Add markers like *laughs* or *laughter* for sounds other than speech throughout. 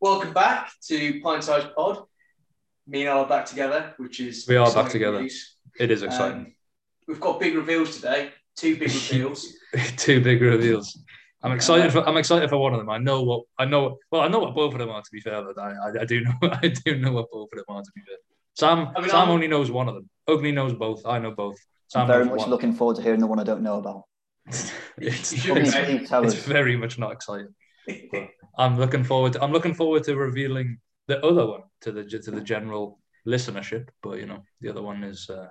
welcome back to Pint Size Pod. Me and Al are back together, which is We are back together. news. It is exciting. Um, we've got big reveals today. Two big *laughs* reveals. *laughs* Two big reveals. I'm excited for I'm excited for one of them. I know what I know. Well, I know what both of them are. To be fair, but I, I, I do know *laughs* I do know what both of them are. To be fair, Sam I mean, Sam I'm- only knows one of them. Agni knows both. I know both. Sam I'm very much one. looking forward to hearing the one I don't know about. it's, You should it's, be. Please tell it's very much not exciting. I'm looking forward. To, I'm looking forward to revealing the other one to the to the general listenership. But you know, the other one is uh,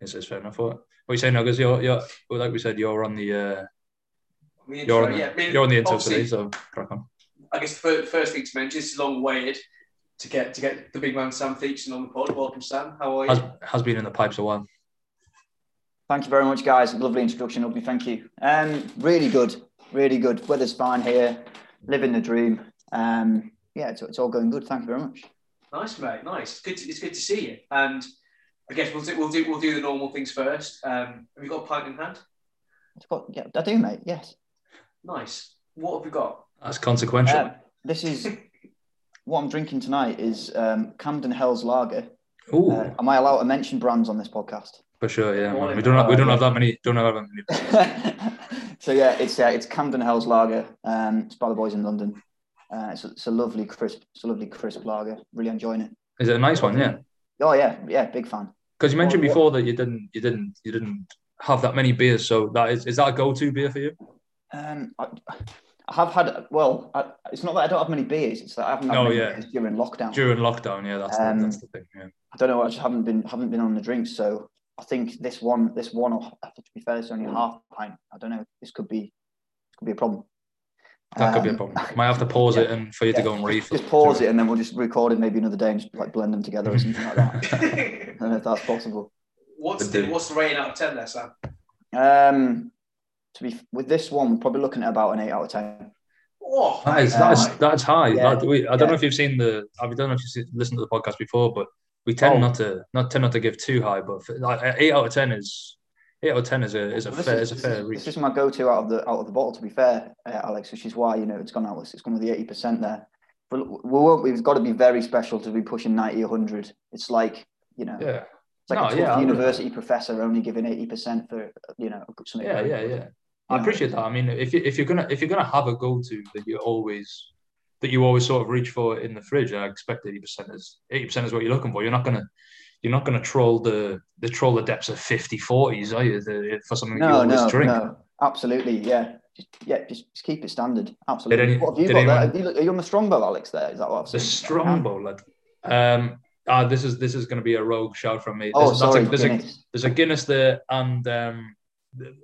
is, is fair enough. What, what are you saying, Because you're you're well, like we said, you're on the uh, The intro, you're on the, yeah, I mean, you're on the intro today, so crack on. I guess the fir- first thing to mention this is long waited to get to get the big man Sam Theakston on the pod. Welcome, Sam. How are you? Has has been in the pipes a while. Thank you very much, guys. Lovely introduction, Agni. Thank you. Um, really good, really good. Weather's fine here. Living the dream. Um, yeah, it's, it's all going good. Thank you very much. Nice, mate. Nice. Good. To, it's good to see you. And I guess we'll do we'll do we'll do the normal things first. Um, have you got a pint in hand? It's got, yeah, I do, mate. Yes. Nice. What have we got? That's consequential. Um, this is *laughs* what I'm drinking tonight. Is um, Camden Hell's Lager. Ooh, Uh, am I allowed to mention brands on this podcast? for sure. Yeah. Morning, we don't have, we don't man. have that many. Don't have that many. *laughs* so yeah, it's uh, it's Camden Hell's Lager. Um, it's by the boys in London. Uh, it's, a, it's a lovely crisp, it's a lovely crisp lager. Really enjoying it. Is it a nice one? Yeah. Oh yeah, yeah, big fan. Because you mentioned what- before that you didn't you didn't you didn't have that many beers. So that is is that a go to beer for you? Um, I, I have had well, I, it's not that I don't have many beers. It's that I haven't had Oh, many yeah. beers during lockdown. During lockdown, yeah, that's Um, the, that's the thing. Yeah. I don't know. I just haven't been haven't been on the drinks. So I think this one, this one, to be fair, it's only a half pint. I don't know. This could be, this could be a problem. That could be a Um, problem. Might have to pause it and for you to go and refill. Just pause it and then we'll just record it maybe another day and just like blend them together or something like that. *laughs* *laughs* I don't know if that's possible. what's the what's the rating out of ten there, Sam? Um, to be with this one, we're probably looking at about an eight out of ten. Oh, That is, that is, that's high. yeah, That- we, I don't yeah. know if you've seen the. I don't know if you've listened to the podcast before, but we tend Oh. not to not tend not to give too high. But for, like, eight out of ten is eight out of ten is a is a Well, fair is- is a fair reach. This is my go-to out of the out of the bottle. To be fair, uh, Alex, which is why you know it's gone out. It's gone with the eighty percent there. But we won't. We've got to be very special to be pushing 90, 100. It's like you know, Yeah, it's like No, a yeah, university professor only giving eighty percent for you know something. yeah, yeah, yeah. I appreciate that. I mean, if you if you're gonna if you're gonna have a go to that you're always that you always sort of reach for in the fridge, I expect eighty percent is eighty percent is what you're looking for. You're not gonna you're not gonna troll the the troll the depths of 50 40s, are you? The, for something that you No, always no, drink. no, absolutely, yeah, just, yeah, just, just keep it standard. Absolutely. any- what have you got anyone- there? Have you, are you on the strongbow, Alex? There is that what I've The seen? Strongbow lad. Um, ah, this is this is going to be a rogue shout from me. Oh, There's- that's sorry, a, there's, a, Guinness. there's a Guinness there, and um,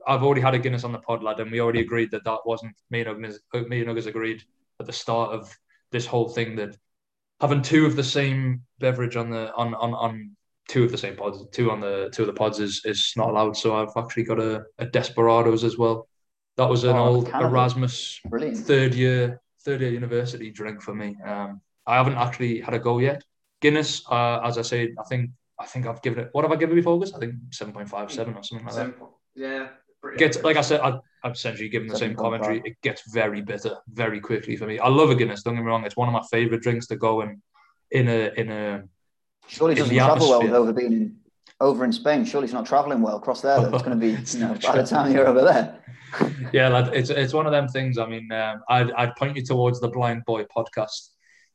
I've already had a Guinness on the pod, lad, and we already agreed that that wasn't me and Uggers. Me and Uggers agreed at the start of this whole thing that having two of the same beverage on the on on on two of the same pods, two on the two of the pods is is not allowed. So I've actually got a, a Desperados as well. That was an Oh, old cannibal. Erasmus Brilliant. third year third year university drink for me. Um, I haven't actually had a go yet. Guinness, uh, as I said, I think I think I've given it. What have I given before This I think seven point five seven or something like that. Yeah. Gets like I said, I, I've essentially given the same 7.5. commentary. It gets very bitter very quickly for me. I love a Guinness. Don't get me wrong; it's one of my favorite drinks to go in in a in a. Surely it doesn't travel well with over being over in Spain. Surely it's not traveling well across there. Though. It's going to be *laughs* you know, *laughs* by the time you're over there. *laughs* Yeah, lad, it's it's one of them things. I mean, um, I'd I'd point you towards the Blindboy podcast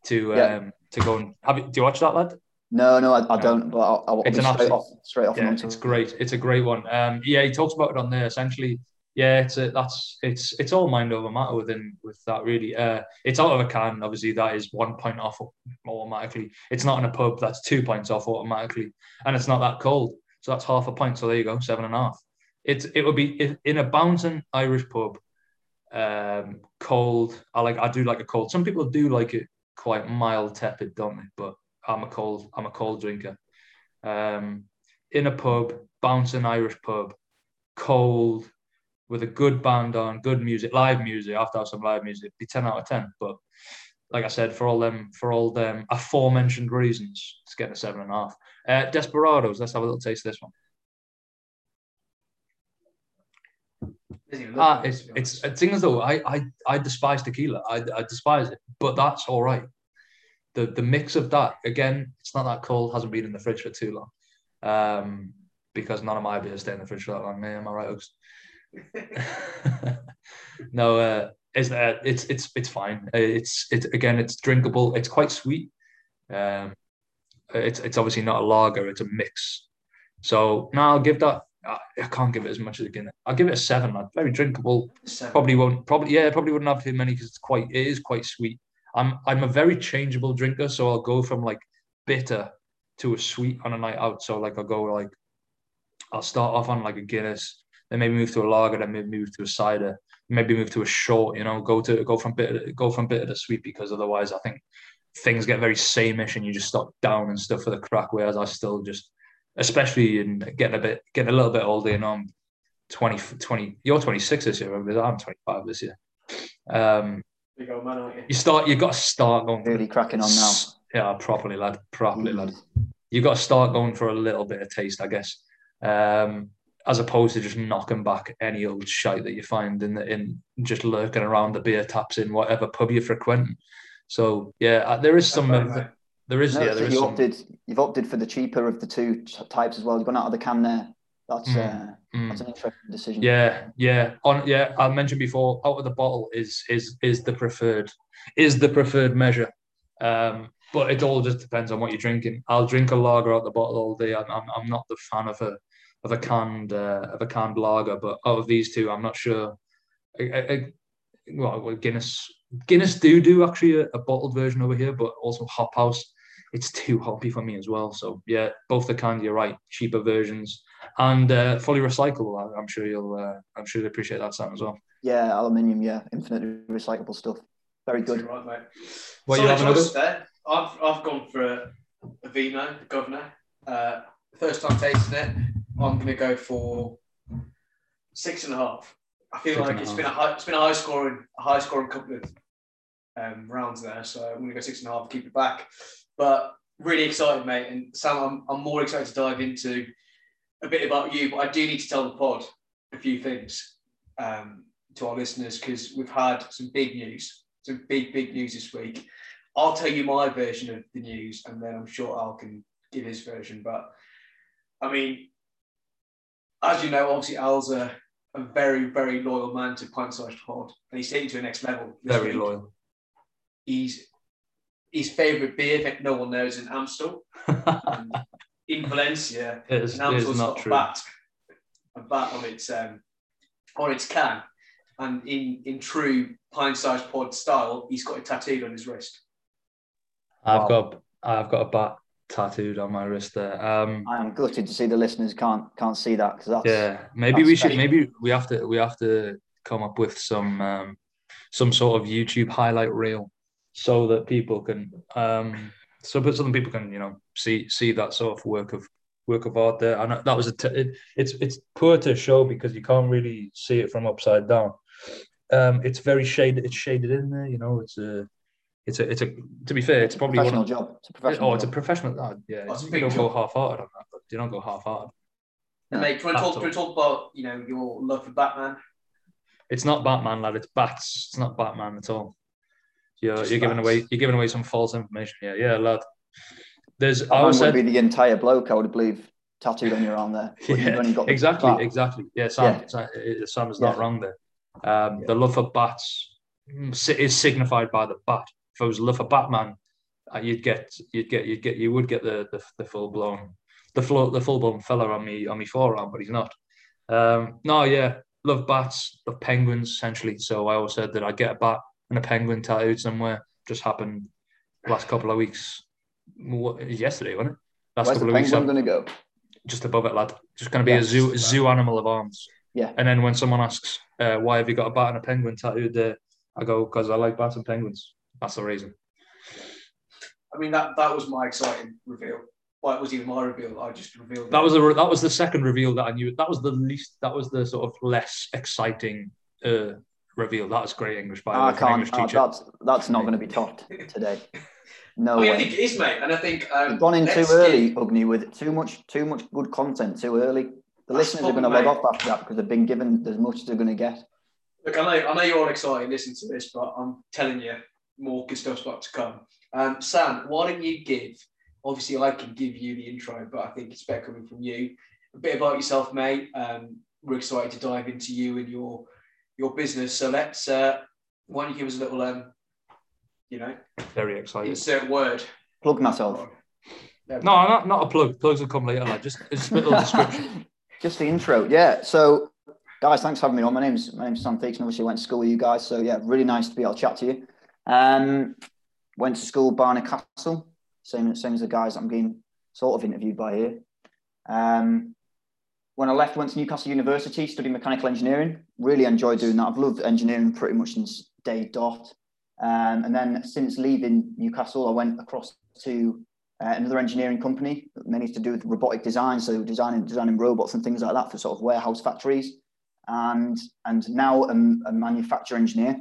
to um Yeah. to go and have you. Do you watch that, lad? No, no, I, I don't. But I'll, I'll It's an straight off, straight off. yeah, it's great. It's a great one. Um, yeah, he talks about it on there. Essentially, yeah, it's a, that's it's it's all mind over matter within with that really. Uh, it's out of a can. Obviously, that is one point off automatically. It's not in a pub. That's two points off automatically, and it's not that cold. So that's half a point. So there you go, seven and a half. It's it would be in- in a bouncing Irish pub, um, cold. I like I do like a cold. Some people do like it quite mild, tepid, don't they? But I'm a cold. I'm a cold drinker. Um, in a pub, bouncing Irish pub, cold, with a good band on, good music, live music. I have to have some live music. Be ten out of ten. But like I said, for all them, for all them aforementioned reasons, it's getting a seven and a half. Uh, Desperados. Let's have a little taste of this one. Doesn't even look Ah, it, it's it's honest. it's thing is though. I I I despise tequila. I I despise it, but that's all right the the mix of that again, it's not that cold, hasn't been in the fridge for too long. Um, because none of my beers stay in the fridge for that long. Am I right, Oaks? *laughs* no, uh, is that it's it's it's fine. It's it's again, it's drinkable. It's quite sweet. Um, it's it's obviously not a lager. It's a mix. So now I'll give that. I can't give it as much as again. I'll give it a seven. Man. Very drinkable. Seven. Probably won't. Probably yeah. Probably wouldn't have too many because it's quite. It is quite sweet. I'm I'm a very changeable drinker, so I'll go from like bitter to a sweet on a night out. So like I'll go like I'll start off on like a Guinness, then maybe move to a lager, then maybe move to a cider, maybe move to a short. You know, go to go from bitter go from bitter to sweet because otherwise I think things get very sameish and you just stop down and stuff for the crack. Whereas I still just, especially in getting a bit getting a little bit older, you know, I'm 20, 20 you're 26 this year, I'm 25 this year. Um, Big old man, aren't you? You start. You've got to start going. Really cracking on now. Yeah, properly, lad. Properly, mm. lad. You've got to start going for a little bit of taste, I guess, um, as opposed to just knocking back any old shite that you find in the in just lurking around the beer taps in whatever pub you're frequenting. So yeah, uh, there is some. Right, there is. No, yeah, there you is opted. Some... You've opted for the cheaper of the two types as well. You've gone out of the can there. That's mm. uh, mm. that's an interesting decision. Yeah, yeah. On yeah, I mentioned before, out of the bottle is is is the preferred is the preferred measure. Um, but it all just depends on what you're drinking. I'll drink a lager out the bottle all day. I'm, I'm, I'm not the fan of a of a canned uh, of a canned lager, but out of these two, I'm not sure. I, I, well, Guinness Guinness do do actually a, a, bottled version over here, but also Hop House. It's too hoppy for me as well. So yeah, both the canned. You're right, cheaper versions and uh, fully recyclable. I'm sure you'll uh, I'm sure you appreciate that, Sam, as well. Yeah, aluminium. Yeah, infinitely recyclable stuff. Very good. Right, mate. What you having choice there. I've I've gone for a, a Vino, the governor. Uh, first time tasting it. I'm going to go for six and a half. I feel six like it's been a high, it's been a high scoring a high scoring couple of um, rounds there, so I'm going to go six and a half, keep it back. But really excited, mate. And Sam, I'm, I'm more excited to dive into a bit about you, but I do need to tell the pod a few things um, to our listeners because we've had some big news, some big, big news this week. I'll tell you my version of the news, and then I'm sure Al can give his version. But I mean, as you know, obviously Al's a, a very, very loyal man to Pint Sized Pod, and he's taken to the next level. Very week. loyal. He's his favourite beer that no one knows in Amstel. *laughs* in Valencia, it is, it is not true. A bat, a bat on its um, on its can, and in in true pint-sized pod style, he's got it tattooed on his wrist. I've wow. got I've got a bat tattooed on my wrist there. Um, I am gutted to see the listeners can't can't see that because that's yeah. Maybe that's we should. Maybe we have to we have to come up with some um, some sort of YouTube highlight reel so that people can um, so but some people can you know see see that sort of work of work of art there. And that was a t- it, it's it's poor to show because you can't really see it from upside down. Um, it's very shaded. It's shaded in there. You know, it's a it's a it's a to be fair, it's, probably a professional one, job. It's a professional. Oh, it's a professional. Oh, yeah, oh, you don't job. go half-hearted on that. But you don't go half-hearted. And mate, can we talk? Can we talk about you know your love for Batman? It's not Batman, lad. It's bats. It's not Batman at all. You're Just you're giving away you're giving away some false information here. Yeah, lad. There's that I would said, be the entire bloke. I would believe tattooed on your arm there. *laughs* yeah, exactly, exactly. Yeah, Sam. Yeah. Sam is not wrong there. Um, yeah. The love for bats is signified by the bat. If I was love for Batman, uh, you'd get you'd get you'd get you would get the the, the full blown the full the full blown fella on me on me forearm, but he's not. Um, no, yeah, love bats, love penguins essentially. So I always said that I'd get a bat and a penguin tattooed somewhere. Just happened last couple of weeks. Yesterday, wasn't it? Last Where's couple the of penguin going to go? Just above it, lad. Just going to be yes. a zoo zoo animal of arms. Yeah. And then when someone asks, uh, "Why have you got a bat and a penguin tattooed there?" I go, "Because I like bats and penguins." That's the reason. I mean that that was my exciting reveal. Well, it was even my reveal. I just revealed. That was the that was the second reveal that I knew. That was the least. That was the sort of less exciting uh, reveal. That's great English by the way. I can't. Uh, that's that's not going to be *laughs* taught today. No, I, mean, I think it is, mate, and I think um, You've gone in too early, get... Agni, with too much too much good content too early. The that's listeners are going to log off after that because they've been given as much as they're going to get. Look, I know, I know you're all excited listening to this, but I'm telling you, more good stuff's about to come. Um, Sam, why don't you give? Obviously, I can give you the intro, but I think it's better coming from you. A bit about yourself, mate. Um, we're excited to dive into you and your your business. So let's. Uh, why don't you give us a little, um, you know, very exciting Insert word. Plug myself. No, not not a plug. Plugs will come later. Like just just a little description. *laughs* *laughs* just the intro, yeah. So, guys, thanks for having me on. My name's my name's Sam Theaks, and obviously went to school with you guys. So yeah, really nice to be able to chat to you. Um, went to school Barnard Castle, same same as the guys I'm being sort of interviewed by here. Um, when I left, went to Newcastle University, studied mechanical engineering. Really enjoyed doing that. I've loved engineering pretty much since day dot. Um, and then since leaving Newcastle, I went across to uh, another engineering company, mainly to do with robotic design, so designing designing robots and things like that for sort of warehouse factories. And and now I'm a manufacturer engineer,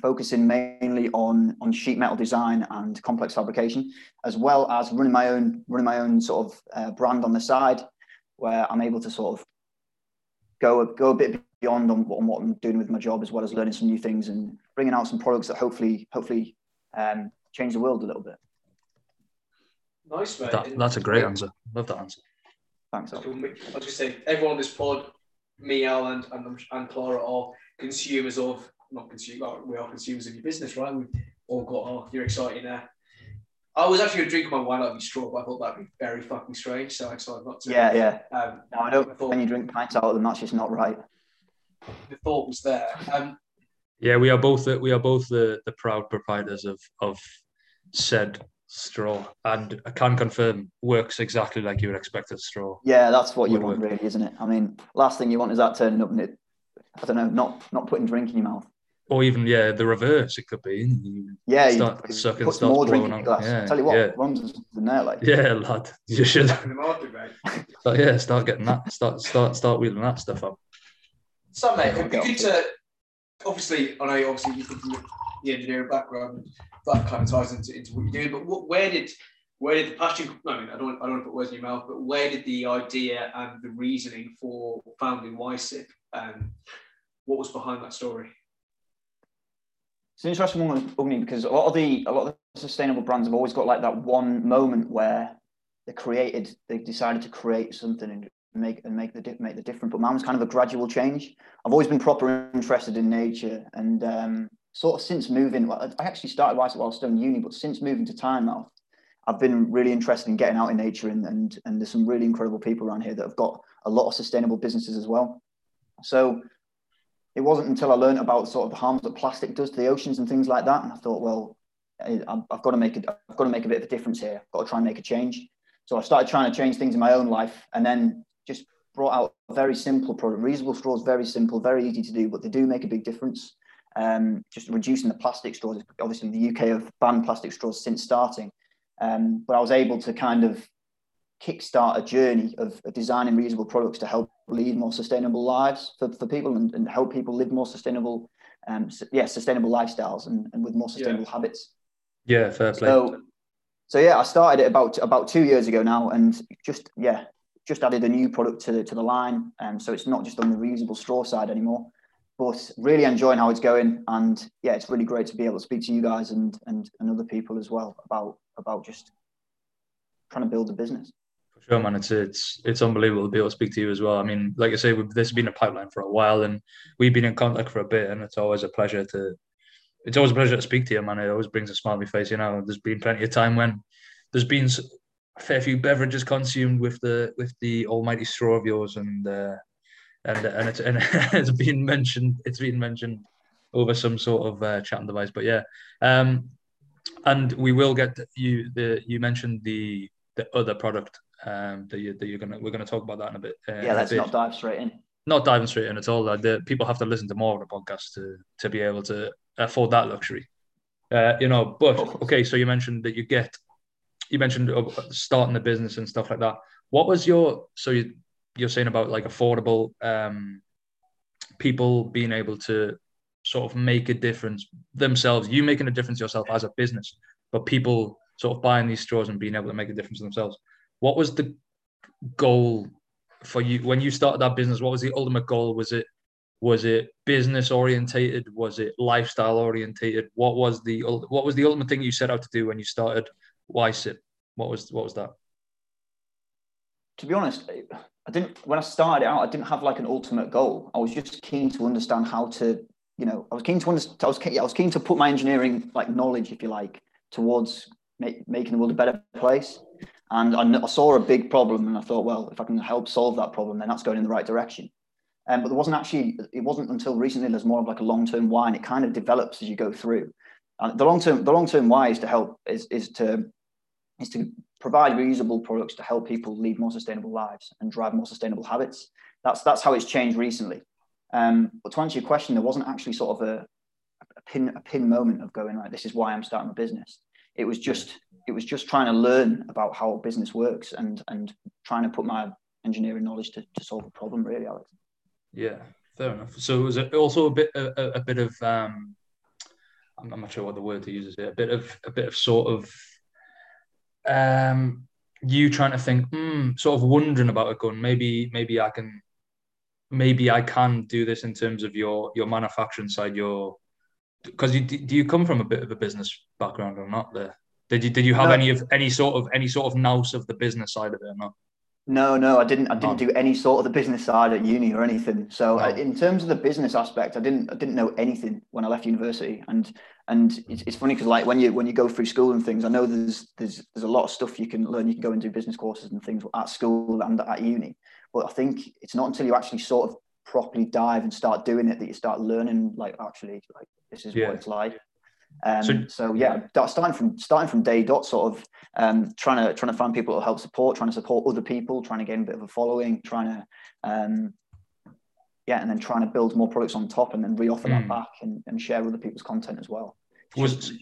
focusing mainly on on sheet metal design and complex fabrication, as well as running my own running my own sort of uh, brand on the side, where I'm able to sort of go go a bit beyond on, on, what I'm doing with my job, as well as learning some new things and bringing out some products that hopefully hopefully um, change the world a little bit. Nice, mate. That, that's a great answer. Love that answer. Thanks. I was just to say, everyone on this pod, me, Al, and, and, and Clara are consumers of, not consumers, we are consumers of your business, right? We've all got our, you're exciting there. I was actually going to drink my wine out of straw, but I thought that'd be very fucking strange, so I decided not to. Yeah, yeah. Um, no, I don't. I thought, when you drink pints out of them, that's just not right. The thought was there. Um, yeah, we are both the, we are both the, the proud proprietors of of said straw, and I can confirm works exactly like you would expect a straw. Yeah, that's what you want, work. really, isn't it? I mean, last thing you want is that turning up and it, I don't know, not not putting drink in your mouth. Or even yeah, the reverse. It could be. You yeah, start you sucking, start more drink in your glass. Yeah, tell you what, yeah. runs in there, like. Yeah, lad, *laughs* you should. *laughs* but yeah, start getting that. Start start start wheeling that stuff up. So mate, it'd be good to. Obviously, I know obviously you from the engineering background that kind of ties into, into what you're doing. But what, where did where did the passion? I mean, I don't I don't want to put words in your mouth, but where did the idea and the reasoning for founding WiseSip, um, what was behind that story? It's an interesting one, Agni, because a lot of the a lot of the sustainable brands have always got like that one moment where they created, they decided to create something and make and make the make the difference. But mine was kind of a gradual change. I've always been proper interested in nature, and um, sort of since moving, I actually started while I was still in uni, but since moving to Tynemouth, I've been really interested in getting out in nature and, and, and there's some really incredible people around here that have got a lot of sustainable businesses as well. So it wasn't until I learned about sort of the harms that plastic does to the oceans and things like that. And I thought, well, I've got to make it, I've got to make a bit of a difference here. I've got to try and make a change. So I started trying to change things in my own life and then just brought out a very simple product. Reusable straws, very simple, very easy to do, but they do make a big difference um, just reducing the plastic straws. Obviously, the UK have banned plastic straws since starting, um, but I was able to kind of kickstart a journey of, of, designing reusable products to help lead more sustainable lives for, for people and, and help people live more sustainable, um, yeah, sustainable lifestyles and, and with more sustainable yeah. habits. Yeah, fair play. So, so yeah, I started it about about two years ago now, and just yeah, just added a new product to the, to the line, and um, so it's not just on the reusable straw side anymore but really enjoying how it's going and yeah it's really great to be able to speak to you guys and and, and other people as well about about just trying to build a business for sure man it's it's it's unbelievable to be able to speak to you as well i mean like i say this has been a pipeline for a while and we've been in contact for a bit and it's always a pleasure to it's always a pleasure to speak to you man it always brings a smile on my face you know there's been plenty of time when there's been a fair few beverages consumed with the with the almighty straw of yours and uh, and and it's and *laughs* it's been mentioned. It's been mentioned over some sort of uh, chatting device. But yeah, um, and we will get you. The you mentioned the the other product um, that you that you're gonna we're gonna talk about that in a bit. Uh, yeah, let's not dive straight in. Not diving straight in at all. Uh, the people have to listen to more of the podcast to to be able to afford that luxury. Uh, you know, but okay. So you mentioned that you get you mentioned uh, starting the business and stuff like that. What was your so you you're saying about like affordable um, people being able to sort of make a difference themselves, you making a difference yourself as a business, but people sort of buying these straws and being able to make a difference themselves. What was the goal for you when you started that business? What was the ultimate goal? Was it Was it business orientated? Was it lifestyle orientated? What was the what was the ultimate thing you set out to do when you started Why WiseSip? What was what was that? To be honest, I didn't when I started out. I didn't have like an ultimate goal. I was just keen to understand how to, you know, I was keen to understand. I was keen, I was keen to put my engineering like knowledge, if you like, towards make, making the world a better place. And I, I, saw a big problem, and I thought, well, if I can help solve that problem, then that's going in the right direction. Um, but there wasn't actually. It wasn't until recently. There's more of like a long term why, and it kind of develops as you go through. And the long term, the long term why is to help is is to is to provide reusable products to help people lead more sustainable lives and drive more sustainable habits. That's that's how it's changed recently. Um, but to answer your question, there wasn't actually sort of a, a pin a pin moment of going right. This is why I'm starting a business. It was just it was just trying to learn about how business works and and trying to put my engineering knowledge to, to solve a problem. Really, Alex. Yeah, fair enough. So it was it also a bit a, a bit of um, I'm not sure what the word to use is here. A bit of a bit of sort of um, you trying to think, hmm, sort of wondering about a gun. Maybe maybe I can maybe I can do this in terms of your your manufacturing side. Your because you do you come from a bit of a business background or not? There did you did you have no. any of any sort of any sort of nous of the business side of it or not? No, no, I didn't. I didn't oh. do any sort of the business side at uni or anything. So, no. in terms of the business aspect, I didn't. I didn't know anything when I left university. And and it's, hmm. it's funny because like when you when you go through school and things, I know there's there's there's a lot of stuff you can learn. You can go and do business courses and things at school and at uni. But I think it's not until you actually sort of properly dive and start doing it that you start learning. Like actually, like this is yeah. what it's like. Um, so, so, yeah, starting from starting from day dot, sort of um, trying to trying to find people to help support, trying to support other people, trying to gain a bit of a following, trying to um, yeah, and then trying to build more products on top, and then reoffer mm. that hmm. back and, and share other people's content as well. It's, Was, just,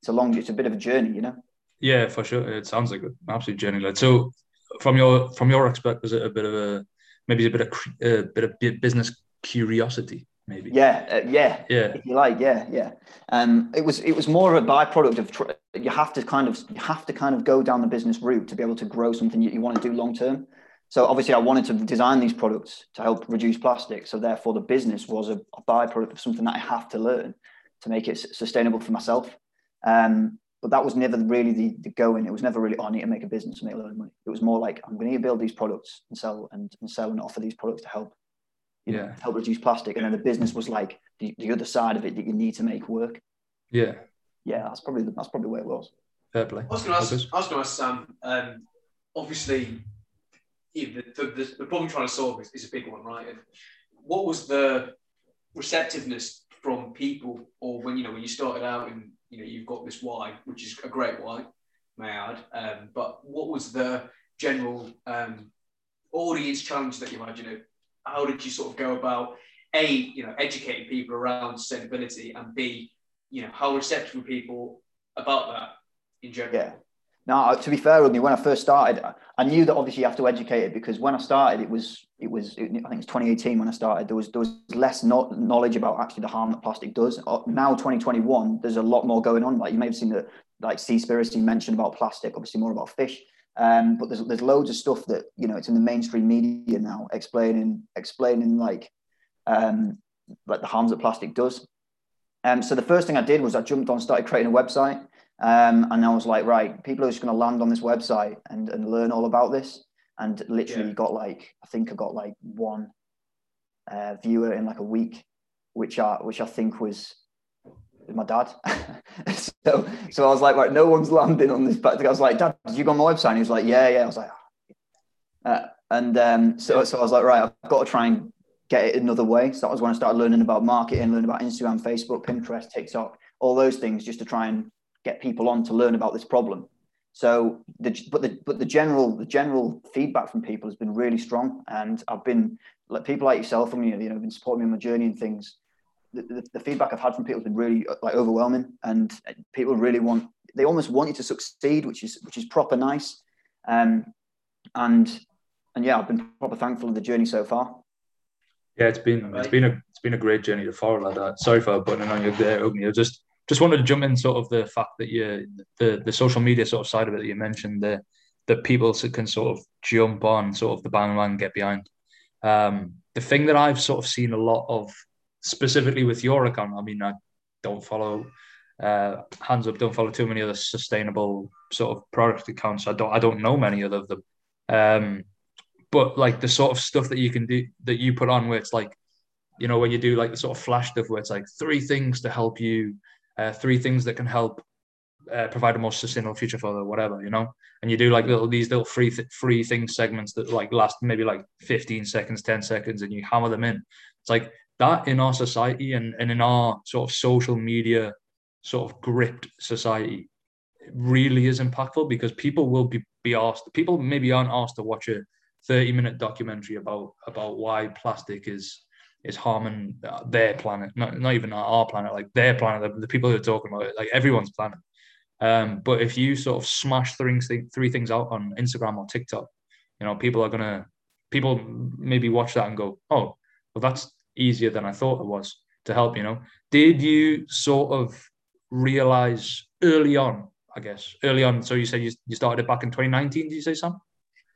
it's a long, it's a bit of a journey, you know. Yeah, for sure. It sounds like an absolute journey. Like so, from your from your aspect, was it a bit of a maybe a bit of a bit of business curiosity? maybe. Yeah, uh, yeah, yeah. If you like, yeah, yeah. Um, it was it was more of a byproduct of tr- you have to kind of you have to kind of go down the business route to be able to grow something you, you want to do long term. So obviously, I wanted to design these products to help reduce plastic. So therefore, the business was a, a byproduct of something that I have to learn to make it sustainable for myself. Um, but that was never really the, the going. It was never really, oh, I need to make a business and make a lot of money. It was more like, I'm going to build these products and sell and, and sell and offer these products to help you know, help reduce plastic. And then the business was like the, the other side of it that you need to make work. Yeah. Yeah, that's probably that's probably where it was. Fair play. I was going to ask, I was going to ask Sam. Um, obviously, the, the, the, problem trying to solve is, is a big one, right? And what was the receptiveness from people, or when you know when you started out and you know you've got this why, which is a great why, may I add. Um, but what was the general um, audience challenge that you had? You know, how did you sort of go about a you know educating people around sustainability and b you know how receptive were people about that in general yeah now to be fair with me when i first started i knew that obviously you have to educate it because when i started it was it was i think it's 2018 when i started. There was there was less knowledge about actually the harm that plastic does. Uh, now 2021 there's a lot more going on. Like you may have seen that like Seaspiracy mentioned about plastic obviously more about fish. Um, but there's there's loads of stuff that you know it's in the mainstream media now explaining explaining like um, like the harms that plastic does. Um, so the first thing I did was I jumped on, started creating a website, um, and I was like, right, people are just going to land on this website and, and learn all about this. And literally yeah. got like I think I got like one uh, viewer in like a week, which I which I think was my dad. *laughs* so, so I was like, right, no one's landing on this. But I was like, Dad, did you go on my website? And he was like, Yeah, yeah. I was like, oh. uh, and um, so, so I was like, right, I've got to try and get it another way. So that was when I started learning about marketing, learning about Instagram, Facebook, Pinterest, TikTok, all those things, just to try and get people on to learn about this problem. So, the, but the but the general the general feedback from people has been really strong, and I've been like people like yourself, mean, you know, been supporting me on my journey and things the, the, feedback I've had from people has been really like overwhelming, and people really want they almost want you to succeed, which is which is proper nice. Um, and and yeah, I've been proper thankful of the journey so far. Yeah, it's been it's been a it's been a great journey to follow like that. Sorry for putting on you there. I just just wanted to jump in sort of the fact that you the the social media sort of side of it that you mentioned the that people can sort of jump on sort of the bandwagon get behind. Um, the thing that I've sort of seen a lot of specifically with your account, I mean, I don't follow uh, hands up, don't follow too many other sustainable sort of product accounts. I don't I don't know many other of them. Um, but like the sort of stuff that you can do that you put on where it's like, you know, when you do like the sort of flash stuff where it's like three things to help you, uh, three things that can help uh, provide a more sustainable future for the whatever, you know, and you do like little these little free th- free thing segments that like last maybe like 15 seconds, 10 seconds, and you hammer them in. It's like that in our society and, and in our sort of social media sort of gripped society really is impactful because people will be, be asked people maybe aren't asked to watch a 30 minute documentary about about why plastic is is harming their planet not, not even our planet like their planet the, the people who are talking about it like everyone's planet um, but if you sort of smash three, three things out on instagram or tiktok you know people are gonna people maybe watch that and go oh well that's easier than i thought it was to help you know did you sort of realize early on, I guess, early on? So you said you, you started it back in 2019, did you say, Sam?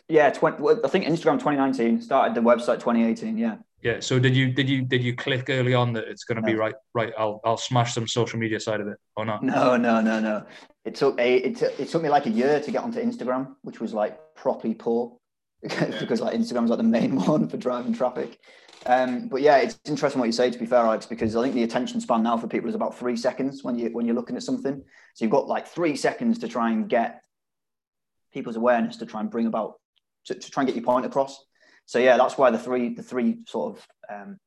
Yeah, 20, I think Instagram 2019 started the website 2018. Yeah. Yeah. So did you did you did you click early on that it's going to no. be right? Right. I'll I'll smash some social media side of it or not? No, no, no, no. It took a it, t- it took me like a year to get onto Instagram, which was like properly poor *laughs* because like Instagram's like the main *laughs* one for driving traffic. Um, but yeah, it's interesting what you say. To be fair, Alex, because I think the attention span now for people is about three seconds when you when you're looking at something. So you've got like three seconds to try and get people's awareness to try and bring about to, to try and get your point across. So yeah, that's why the three the three sort of um,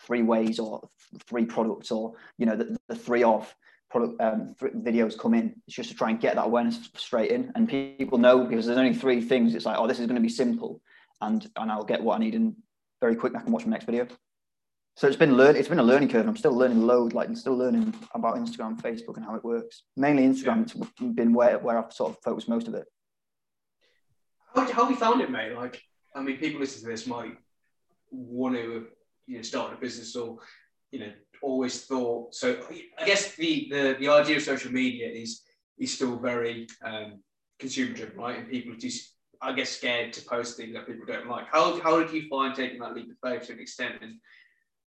three ways or three products or you know the, the three of product um, videos come in. It's just to try and get that awareness straight in, and people know because there's only three things. It's like oh, this is going to be simple, and and I'll get what I need in very quick. I can watch my next video. So it's been learn. It's been a learning curve. I'm still learning load. Like I'm still learning about Instagram, Facebook, and how it works. Mainly Instagram. It's been where where I've sort of focused most of it. How how we found it, mate? Like I mean, people listening to this might want to you know start a business or you know always thought. So I guess the the the idea of social media is is still very um, consumer driven, right? And people just I guess, scared to post things that people don't like. How, how did you find taking that leap of faith to an extent? And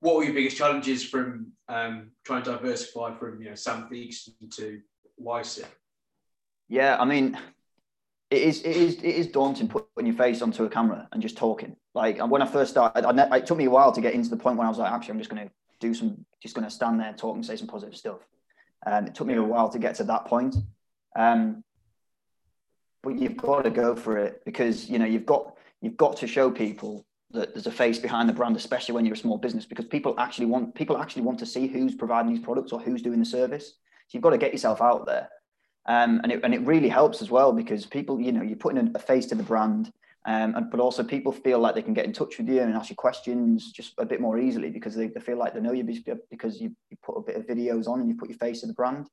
what were your biggest challenges from um, trying to diversify from, you know, Sam Theakston to WiseSip? Yeah, I mean, it is, it is, it is daunting putting your face onto a camera and just talking. Like when I first started, I, it took me a while to get into the point where I was like, actually, I'm just going to do some, just going to stand there, and talk and say some positive stuff. And it took me a while to get to that point. Um, but you've got to go for it because you know you've got you've got to show people that there's a face behind the brand, especially when you're a small business, because people actually want people actually want to see who's providing these products or who's doing the service. So you've got to get yourself out there, um, and it and it really helps as well because people, you know, you're putting a face to the brand, um, and but also people feel like they can get in touch with you and ask you questions just a bit more easily because they, they feel like they know you because you, you put a bit of videos on and you put your face to the brand.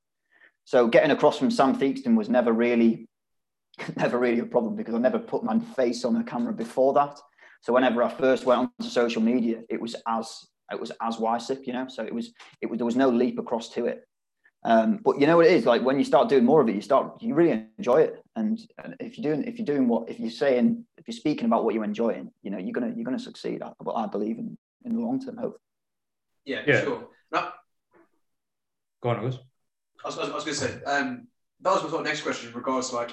So getting across from Sam Theakston was never really *laughs* never really a problem because I never put my face on a camera before that. So whenever I first went onto social media, it was as it was as WiseSip, you know. So it was it was there was no leap across to it. Um, but you know what it is like when you start doing more of it, you start you really enjoy it. And, and if you're doing if you're doing what if you're saying if you're speaking about what you're enjoying, you know you're gonna you're gonna succeed. I, I believe in in the long term. Hope. Yeah, yeah. sure. Now, Go on, Lewis. I was, I was, I was going to say um, that was my sort of next question in regards to like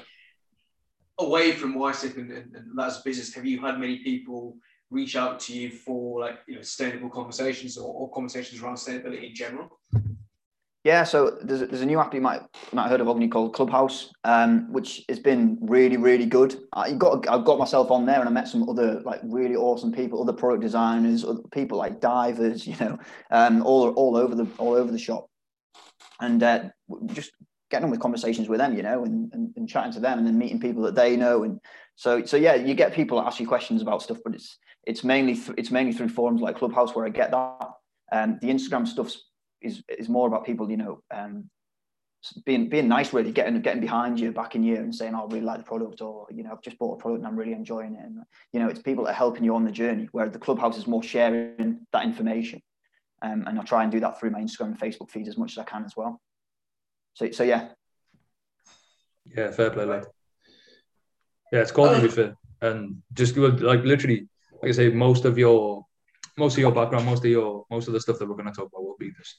away from WiseSip and, and, and that as a business, have you had many people reach out to you for like you know sustainable conversations or, or conversations around sustainability in general? Yeah, so there's, there's a new app you might might have heard of, Agni, called Clubhouse, um, which has been really really good. I got I got myself on there and I met some other like really awesome people, other product designers, other people like divers, *laughs* you know, um, all all over the all over the shop, and uh, just getting on with conversations with them, you know, and, and, and chatting to them and then meeting people that they know. And so, so yeah, you get people that ask you questions about stuff, but it's, it's mainly, th- it's mainly through forums like Clubhouse where I get that. Um, the Instagram stuff is, is more about people, you know, um, being, being nice, really getting, getting behind you, backing you and saying, oh, I really like the product or, you know, I've just bought a product and I'm really enjoying it. And, you know, it's people that are helping you on the journey where the Clubhouse is more sharing that information. Um, and I try and do that through my Instagram and Facebook feed as much as I can as well. So, so yeah. Yeah, fair play, lad. Yeah, it's cool to be fair. And just like literally, like I say, most of your most of your background, most of your most of the stuff that we're going to talk about will be this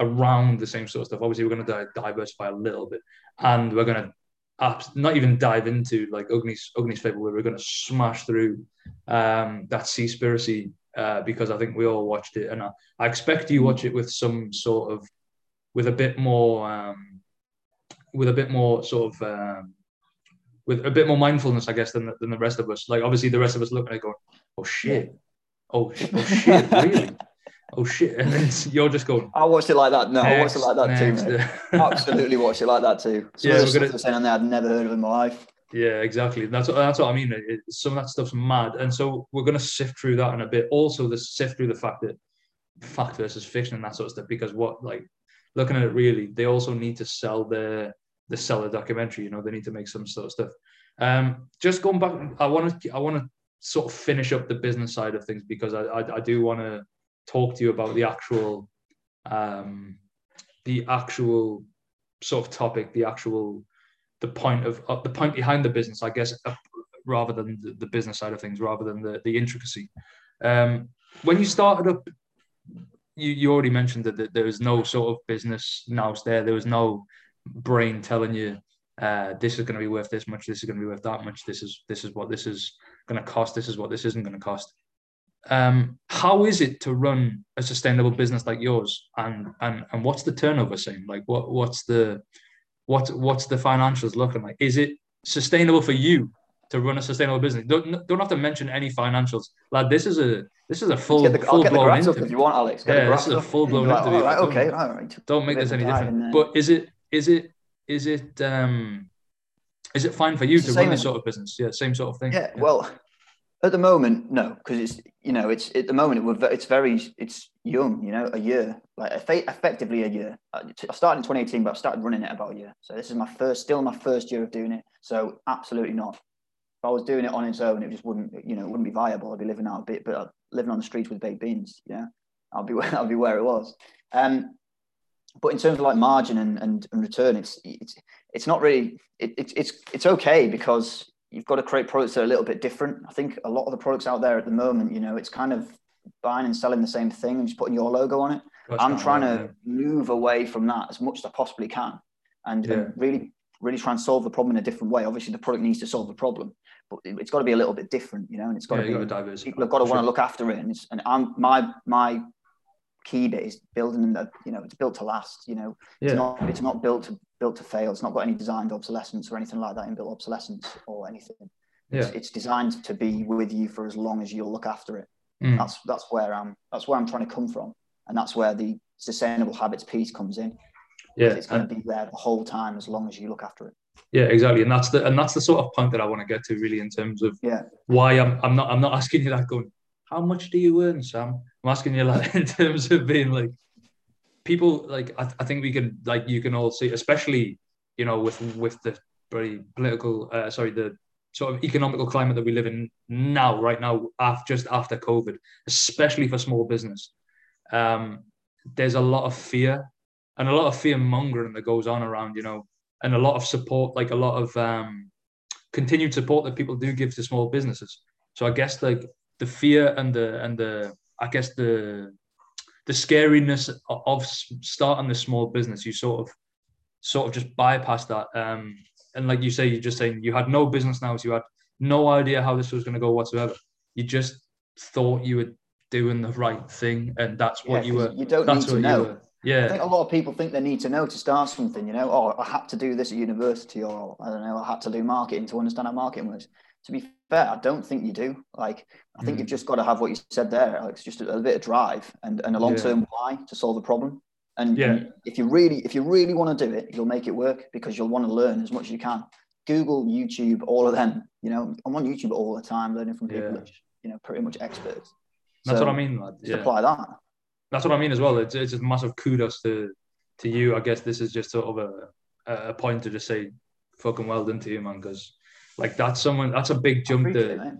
around the same sort of stuff. Obviously, we're going to diversify a little bit, and we're going to not even dive into like Agni's Agni's fable where we're going to smash through um, that Seaspiracy uh, because I think we all watched it, and I, I, expect you watch it with some sort of with a bit more um, with a bit more sort of um, with a bit more mindfulness, I guess, than the, than the rest of us. Like obviously, the rest of us looking at it going, "Oh shit, oh, oh shit, *laughs* really." oh shit, and *laughs* you're just going. I watched it like that. No, next, I watched it like that next. too. *laughs* Absolutely watched it like that too. Some yeah, of the gonna... saying there I'd never heard of in my life. Yeah, exactly. That's what, that's what I mean. It, some of that stuff's mad, and so we're going to sift through that in a bit. Also, the sift through the fact that fact versus fiction and that sort of stuff. Because what, like, looking at it really, they also need to sell the the seller documentary. You know, they need to make some sort of stuff. Um, just going back, I want to I want to sort of finish up the business side of things because I I, I do want to talk to you about the actual um, the actual sort of topic, the actual the point of uh, the point behind the business, I guess, uh, rather than the, the, business side of things, rather than the the intricacy. Um, when you started up, you, you already mentioned that, that there was no sort of business nous there. There was no brain telling you uh, this is going to be worth this much, this is going to be worth that much, this is this is what this is going to cost, this is what this isn't going to cost. Um, how is it to run a sustainable business like yours, and and and what's the turnover saying? Like, what what's the what what's the financials looking like? Is it sustainable for you to run a sustainable business? Don't don't have to mention any financials, lad. This is a this is a full the, full blown interview. If you want, Alex, yeah, this is a full blown like, interview. Right, okay, all right. Don't make this any different. But is it is it is it um is it fine for you it's to run this sort of business? Yeah, same sort of thing. Yeah, yeah. well, at the moment, no, because it's you know it's at the moment it, it's very it's young, you know, a year like effectively a year. I started in 2018, but I started running it about a year. So this is my first, still my first year of doing it. So absolutely not. If I was doing it on its own, it just wouldn't you know it wouldn't be viable. I'd be living out a bit, but living on the streets with baked beans. Yeah, I'll be *laughs* I'll be where it was. Um, but in terms of like margin and, and, and return, it's it's it's not really it, it's it's it's okay because you've got to create products that are a little bit different. I think a lot of the products out there at the moment, you know, it's kind of buying and selling the same thing and just putting your logo on it. That's I'm trying right, to move away from that as much as I possibly can and, yeah. and, really, really try and solve the problem in a different way. Obviously, the product needs to solve the problem, but it's got to be a little bit different, you know, and it's got yeah, to be, people have got to sure. want to look after it. And, and I'm, my, my key bit is building them that you know it's built to last you know. Yeah. it's not it's not built to built to fail. It's not got any designed obsolescence or anything like that in built obsolescence or anything. Yeah. it's, it's designed to be with you for as long as you'll look after it. Mm. that's that's where i'm that's where i'm trying to come from. And that's where the sustainable habits piece comes in. Yeah it's going to be there the whole time as long as you look after it. Yeah exactly. And that's the and that's the sort of point that i want to get to really in terms of yeah. why i'm i'm not i'm not asking you that going how much do you earn, Sam? I'm asking you like *laughs* in terms of being like people like I, I think we can like you can all see, especially you know with with the very political uh, sorry the sort of economical climate that we live in now, right now, after, just after COVID, especially for small business. Um, there's a lot of fear and a lot of fear mongering that goes on around, you know, and a lot of support, like a lot of um, continued support that people do give to small businesses. So I guess like the fear and the and the I guess the the scariness of starting the small business, you sort of sort of just bypass that. Um, and like you say, you're just saying you had no business now, so you had no idea how this was going to go whatsoever. You just thought you were doing the right thing, and that's what yeah, you were. You don't need to know. Yeah, I think a lot of people think they need to know to start something. You know, oh, I had to do this at university, or I don't know, I had to do marketing to understand how marketing works. To be fair, I don't think you do. Like, I think mm. you've just got to have what you said there, Alex, just a, a bit of drive and, and a long term yeah. why to solve the problem. And, yeah. and if you really, if you really want to do it, you'll make it work because you'll want to learn as much as you can. Google, YouTube, all of them. You know, I'm on YouTube all the time, learning from people yeah. that you know pretty much experts. That's so what I mean. Lad. Yeah. Apply that. That's what I mean as well. It's, it's just massive kudos to to you. I guess this is just sort of a a point to just say fucking well done to you, man, because like that's someone that's a big jump to.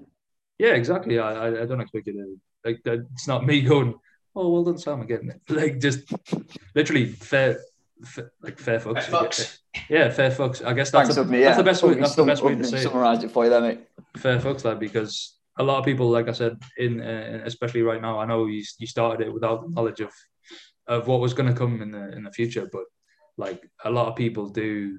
Yeah, exactly. I, I don't expect you to like that. It's not me going. Oh, well done, Sam. Again, *laughs* like just literally fair, fair like fair fucks. Fair fucks. Yeah, fair fucks. I guess that's, a, me, yeah. that's the best way. That's the best way to say. Summarise it for you, there, mate. Fair fucks, lad, because a lot of people, like I said, in uh, especially right now, I know you, you started it without knowledge of of what was going to come in the in the future, but like a lot of people do,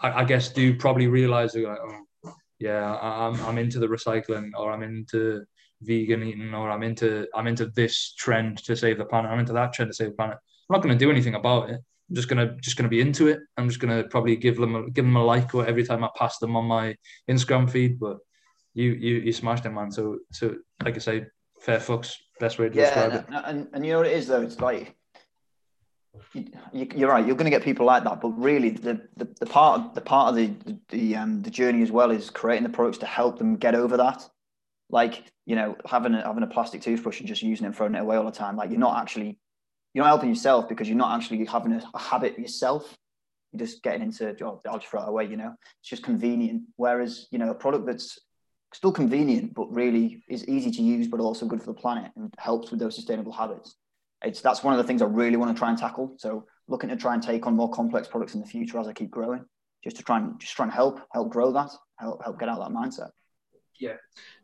I, I guess, do probably realize like, oh, yeah, I'm I'm into the recycling, or I'm into vegan eating, or I'm into I'm into this trend to save the planet. I'm into that trend to save the planet. I'm not going to do anything about it. I'm just gonna just gonna be into it. I'm just gonna probably give them a, give them a like or every time I pass them on my Instagram feed. But you you you smashed it, man. So so like I say, fair fucks, best way to yeah, describe it. And, and you know what it is though. It's like you, are right. You're going to get people like that, but really, the, the, the part the part of the the um, the journey as well is creating the products to help them get over that. Like you know, having a, having a plastic toothbrush and just using it and throwing it away all the time. Like you're not actually you're not helping yourself because you're not actually having a, a habit yourself. You're just getting into oh, I'll just throw it away. You know, it's just convenient. Whereas you know, a product that's still convenient but really is easy to use, but also good for the planet and helps with those sustainable habits. It's that's one of the things I really want to try and tackle. So looking to try and take on more complex products in the future as I keep growing, just to try and just try and help help grow that, help help get out that mindset. Yeah,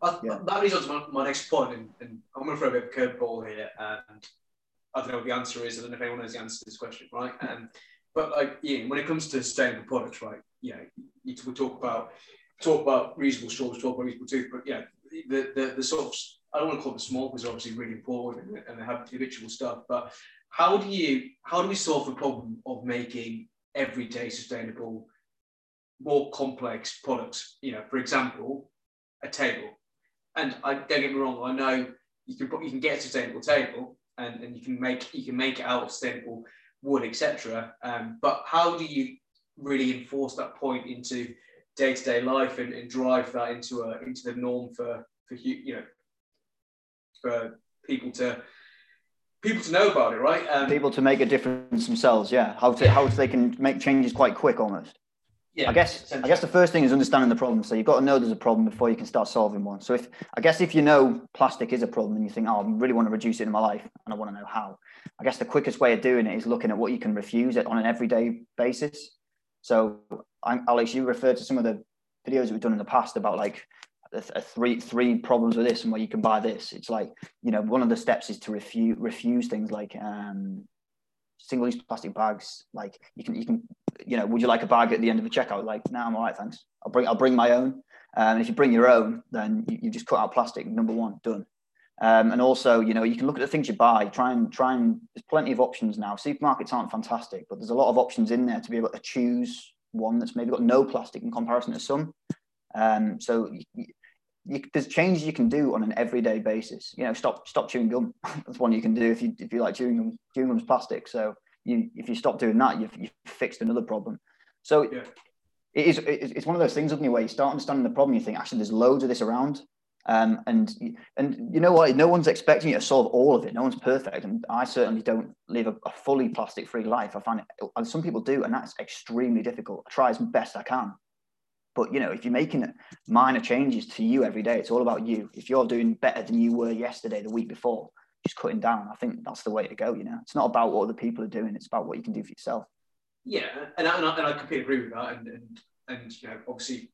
uh, yeah. that leads on to my, my next point, and, and I'm going to throw a bit of a curveball here, and I don't know what the answer is. I don't know if anyone knows the answer to this question, right? Um, but like, yeah, when it comes to sustainable products, right? Yeah, you, we talk about talk about reusable straws, talk about reusable tooth, but yeah, the, the, the sort of, I don't want to call them small because obviously really important and, and they have habitual stuff, but how do you, how do we solve the problem of making everyday sustainable, more complex products? You know, for example, a table. And I don't get me wrong, I know you can you can get a sustainable table and, and you can make you can make it out of sustainable wood, etc. Um, but how do you really enforce that point into day to day life and, and drive that into a into the norm for for you know for people to people to know about it, right? Um, people to make a difference themselves, yeah. How to how they can make changes quite quick almost. Yeah, I guess I guess the first thing is understanding the problem. So you've got to know there's a problem before you can start solving one. So if I guess if you know plastic is a problem and you think, oh, I really want to reduce it in my life and I want to know how, I guess the quickest way of doing it is looking at what you can refuse it on an everyday basis. So Alex, you referred to some of the videos that we've done in the past about like a, a three three problems with this and where you can buy this. It's like you know one of the steps is to refuse refuse things like um, single use plastic bags. Like you can you can you know would you like a bag at the end of the checkout? Like no, I'm all right, thanks. I'll bring I'll bring my own. Um, and if you bring your own, then you, you just cut out plastic. Number one, done. Um, and also, you know, you can look at the things you buy. Try and try and. There's plenty of options now. Supermarkets aren't fantastic, but there's a lot of options in there to be able to choose one that's maybe got no plastic in comparison to some. Um, so you, you, there's changes you can do on an everyday basis. You know, stop stop chewing gum. *laughs* That's one you can do if you if you like chewing gum. Chewing gum's plastic, so you if you stop doing that, you've, you've fixed another problem. So yeah. it is it's one of those things, isn't it, where you start understanding the problem, you think actually there's loads of this around. Um, and and you know what? No one's expecting you to solve all of it. No one's perfect, and I certainly don't live a, a fully plastic-free life. I find it, and some people do, and that's extremely difficult. I try as best I can, but you know, if you're making minor changes to you every day, it's all about you. If you're doing better than you were yesterday, the week before, just cutting down. I think that's the way to go. You know, it's not about what other people are doing; it's about what you can do for yourself. Yeah, and I, and I, and I completely agree with that. And, and and you know, obviously,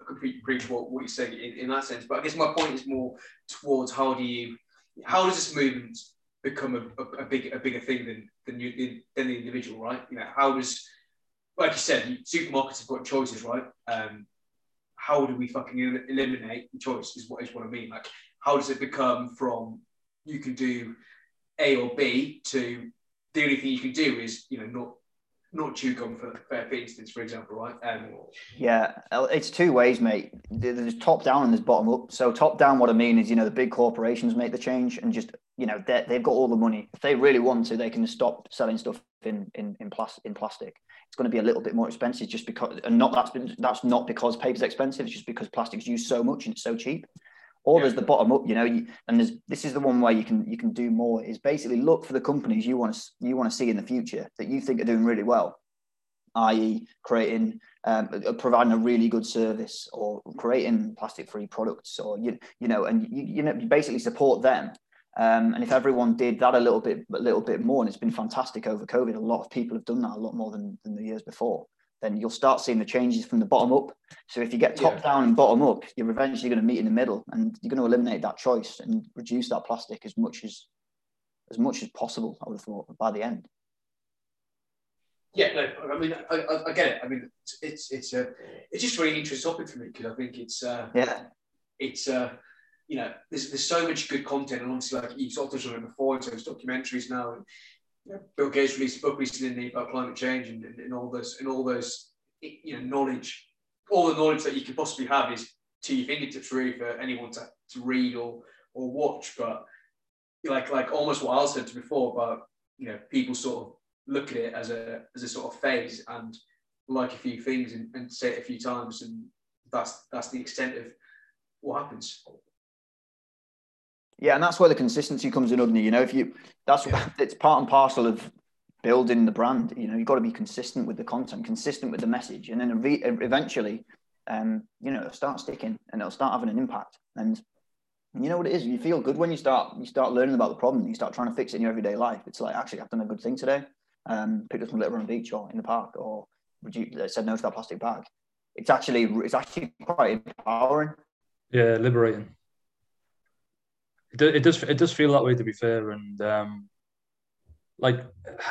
I completely preach what, what you say in, in that sense. But I guess my point is more towards how do you, how does this movement become a, a, a big a bigger thing than than you than the individual, right? You know, how does, like you said, supermarkets have got choices, right? Um, how do we fucking eliminate the choice? Is what is what I mean. Like, how does it become from you can do A or B to the only thing you can do is you know not not chew gum for, for instance, for example, right? Um, yeah, it's two ways, mate. There's top down and there's bottom up. So top down, what I mean is, you know, the big corporations make the change and just, you know, they've got all the money. If they really want to, they can stop selling stuff in in in, plas- in plastic. It's going to be a little bit more expensive just because, and not that's been, that's not because paper's expensive. It's just because plastic's used so much and it's so cheap. Or yeah. there's the bottom up, you know, and there's this is the one way you can you can do more. Is basically look for the companies you want to you want to see in the future that you think are doing really well, i.e., creating um, uh, providing a really good service or creating plastic free products, or you you know, and you you know you basically support them. Um, and if everyone did that a little bit a little bit more, and it's been fantastic over COVID, a lot of people have done that a lot more than, than the years before. then you'll start seeing the changes from the bottom up. So if you get top yeah. down and bottom up, you're eventually going to meet in the middle, and you're going to eliminate that choice and reduce that plastic as much as as much as possible. I would have thought by the end. Yeah, no, I mean, I, I, I get it. I mean, it's it's it's a it's just a really interesting topic for me because I think it's uh, yeah, it's uh, you know, there's there's so much good content, and obviously, like you sort of touched on it before, in terms of documentaries now, and you know, Bill Gates released a book recently about climate change and, and, and all those and all those you know knowledge, all the knowledge that you could possibly have is to your fingertips really for anyone to, to read or or watch, but like like almost what I said to before about you know people sort of look at it as a as a sort of phase and like a few things and, and say it a few times and that's that's the extent of what happens. Yeah, and that's where the consistency comes in, Agni. You know, if you that's yeah. *laughs* it's part and parcel of building the brand. You know, you've got to be consistent with the content, consistent with the message, and then eventually, um, you know, it'll start sticking and it'll start having an impact. And you know what it is? You feel good when you start you start learning about the problem. You start trying to fix it in your everyday life. It's like actually, I've done a good thing today. Um, picked up some litter on the beach or in the park, or said no to that plastic bag. It's actually it's actually quite empowering. Yeah, liberating. It, does it does feel that way to be fair, and um, like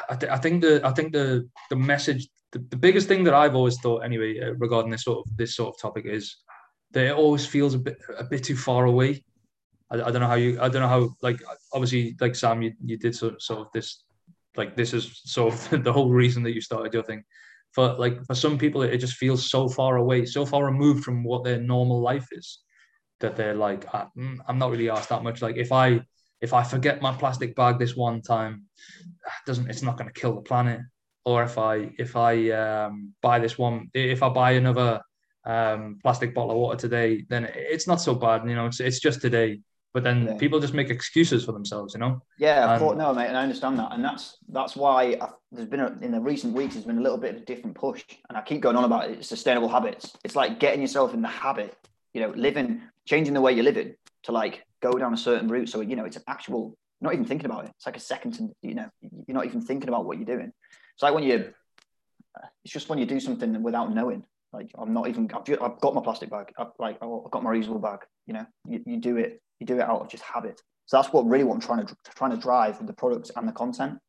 I, th- I think the I think the the message the, the biggest thing that I've always thought anyway uh, regarding this sort of this sort of topic is that it always feels a bit a bit too far away. I, I don't know how you I don't know how like obviously like Sam you, you did sort, sort of this like this is sort of *laughs* the whole reason that you started your thing. For like for some people it just feels so far away, so far removed from what their normal life is that they're like ah, mm, I'm not really asked that much. Like if I if I forget my plastic bag this one time, doesn't it's not going to kill the planet. Or if I if I um, buy this one, if I buy another um, plastic bottle of water today, then it's not so bad. You know, it's it's just today. But then yeah. people just make excuses for themselves. You know. Yeah, of course, no, mate, and I understand that, and that's that's why I've, there's been a, in the recent weeks there's been a little bit of a different push, and I keep going on about it. Sustainable habits. It's like getting yourself in the habit. You know, living, changing the way you're living to like go down a certain route. So, you know, it's an actual, not even thinking about it. It's like a second to, you know, you're not even thinking about what you're doing. It's like when you, it's just when you do something without knowing. Like I'm not even, I've, just, I've got my plastic bag. I've, like I've got my reusable bag. You know, you, you do it, you do it out of just habit. So that's what really what I'm trying to trying to drive with the products and the content,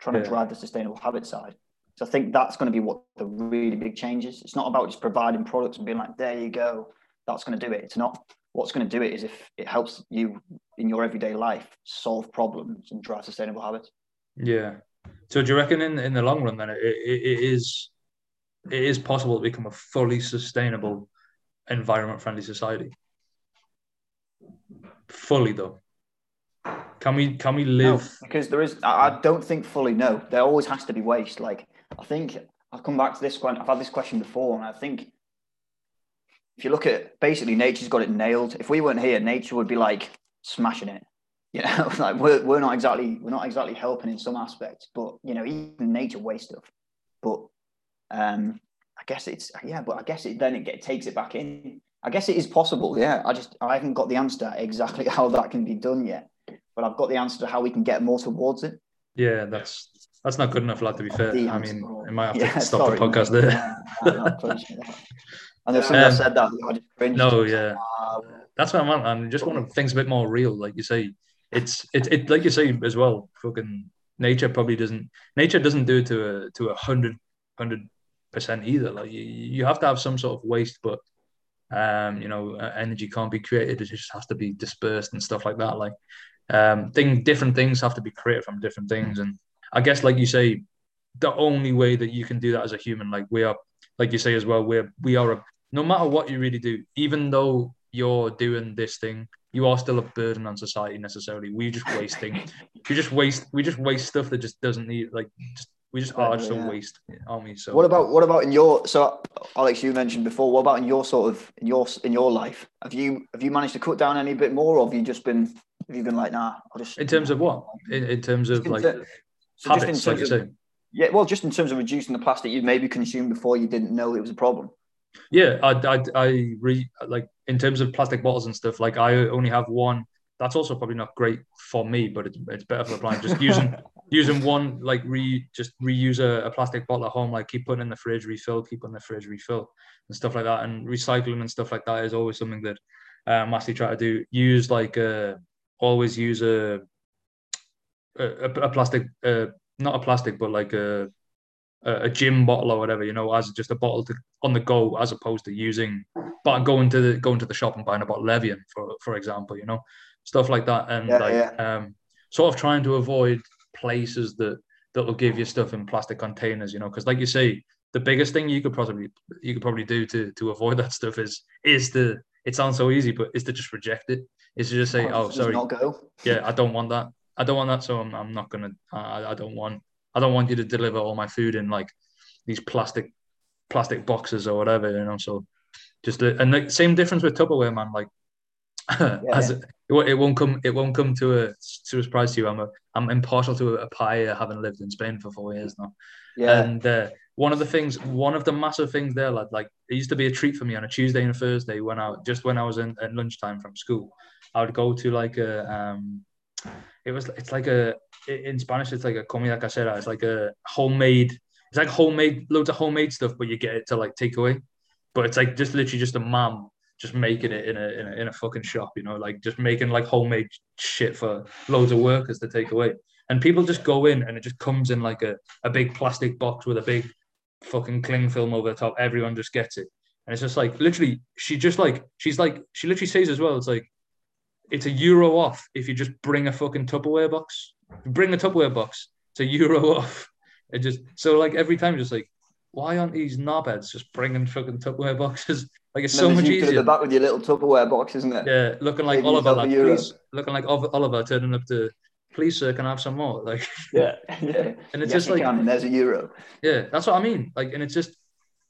trying yeah. to drive the sustainable habit side. So I think that's going to be what the really big change is. It's not about just providing products and being like, there you go, that's going to do it. It's not what's going to do it is if it helps you in your everyday life solve problems and drive sustainable habits. Yeah. So do you reckon in, in the long run then it, it, it is it is possible to become a fully sustainable environment friendly society? Fully though. Can we can we live no, because there is I don't think fully no. There always has to be waste. Like I think I'll come back to this one. I've had this question before and I think if you look at basically nature's got it nailed. If we weren't here, nature would be like smashing it. *laughs* You know, like we're, we're not exactly we're not exactly helping in some aspects, but you know, even nature wastes stuff. But um, I guess it's yeah, but I guess it then it get, takes it back in. I guess it is possible. Yeah, I just I haven't got the answer exactly *laughs* how that can be done yet, but I've got the answer to how we can get more towards it. Yeah, that's that's not good enough, lad. To be fair, I mean, I might have to yeah, stop sorry, the podcast there. *laughs* And if someone um, said that, I just cringed. No, yeah. That's what I want. And just wanting things a bit more real, like you say. It's it, it like you say as well. Fucking nature probably doesn't. Nature doesn't do it to a to a hundred hundred percent either. Like you, you have to have some sort of waste, but um, you know, energy can't be created. It just has to be dispersed and stuff like that. Like um, thing, different things have to be created from different things. And I guess, like you say, the only way that you can do that as a human, like we are like you say as well, we're we are a no matter what you really do, even though you're doing this thing, you are still a burden on society necessarily. We just wasting, we just waste, we just waste stuff that just doesn't need like just we just are just yeah. a waste, aren't we? So what about what about in your so Alex, you mentioned before, what about in your sort of in your in your life? Have you have you managed to cut down any bit more or have you just been have you been like nah I'll just in terms of what? In, in terms of like ter- so habits, like you say. Yeah, well, just in terms of reducing the plastic you maybe consumed before you didn't know it was a problem. Yeah, I, I, I re like in terms of plastic bottles and stuff. Like I only have one. That's also probably not great for me, but it's, it's better for the planet. Just using *laughs* using one like re just reuse a, a, plastic bottle at home, like keep putting in the fridge, refill, keep in the fridge, refill, and stuff like that. And recycling and stuff like that is always something that um, actually try to do. Use like a uh, always use a a, a plastic, uh, not a plastic, but like a a gym bottle or whatever, you know, as just a bottle to, on the go, as opposed to using, but going to the going to the shop and buying a bottle of Evian, for for example, you know, stuff like that, and yeah, like yeah. um, sort of trying to avoid places that that will give you stuff in plastic containers, you know, because like you say, the biggest thing you could probably you could probably do to to avoid that stuff is is to it sounds so easy, but is to just reject it. Is to just say, oh, oh sorry, yeah, I don't want that. I don't want that, so I'm, I'm not gonna. I, I don't want. I don't want you to deliver all my food in like these plastic plastic boxes or whatever, you know. So just and the same difference with Tupperware, man. Like *laughs* yeah, as It, it won't come it won't come to a to a surprise to you. I'm a I'm impartial to a, a pie, having lived in Spain for four years now. Yeah. And uh, one of the things, one of the massive things there, lad, like it used to be a treat for me on a Tuesday and a Thursday when I just when I was in at lunchtime from school, I would go to like a um, it was it's like a in Spanish it's like a comida casera. It's like a homemade. It's like homemade, loads of homemade stuff, but you get it to like take away. But it's like just literally just a mom just making it in a, in a in a fucking shop, you know, like just making like homemade shit for loads of workers to take away. And people just go in and it just comes in like a, a big plastic box with a big fucking cling film over the top. Everyone just gets it. And it's just like literally, she just like she's like she literally says as well, it's like it's a euro off if you just bring a fucking Tupperware box. Bring a Tupperware box, it's a euro *laughs* off. It just so like every time just like why aren't these knobheads just bringing fucking Tupperware boxes? *laughs* Like it's so much easier. the back with your little Tupperware box, isn't it? Yeah, looking like Oliver, like, please, looking like Oliver turning up to, please sir, can I have some more? *laughs* Like, yeah, yeah. And it's yes, just like, can, and there's a euro. Yeah, that's what I mean. Like, and it's just,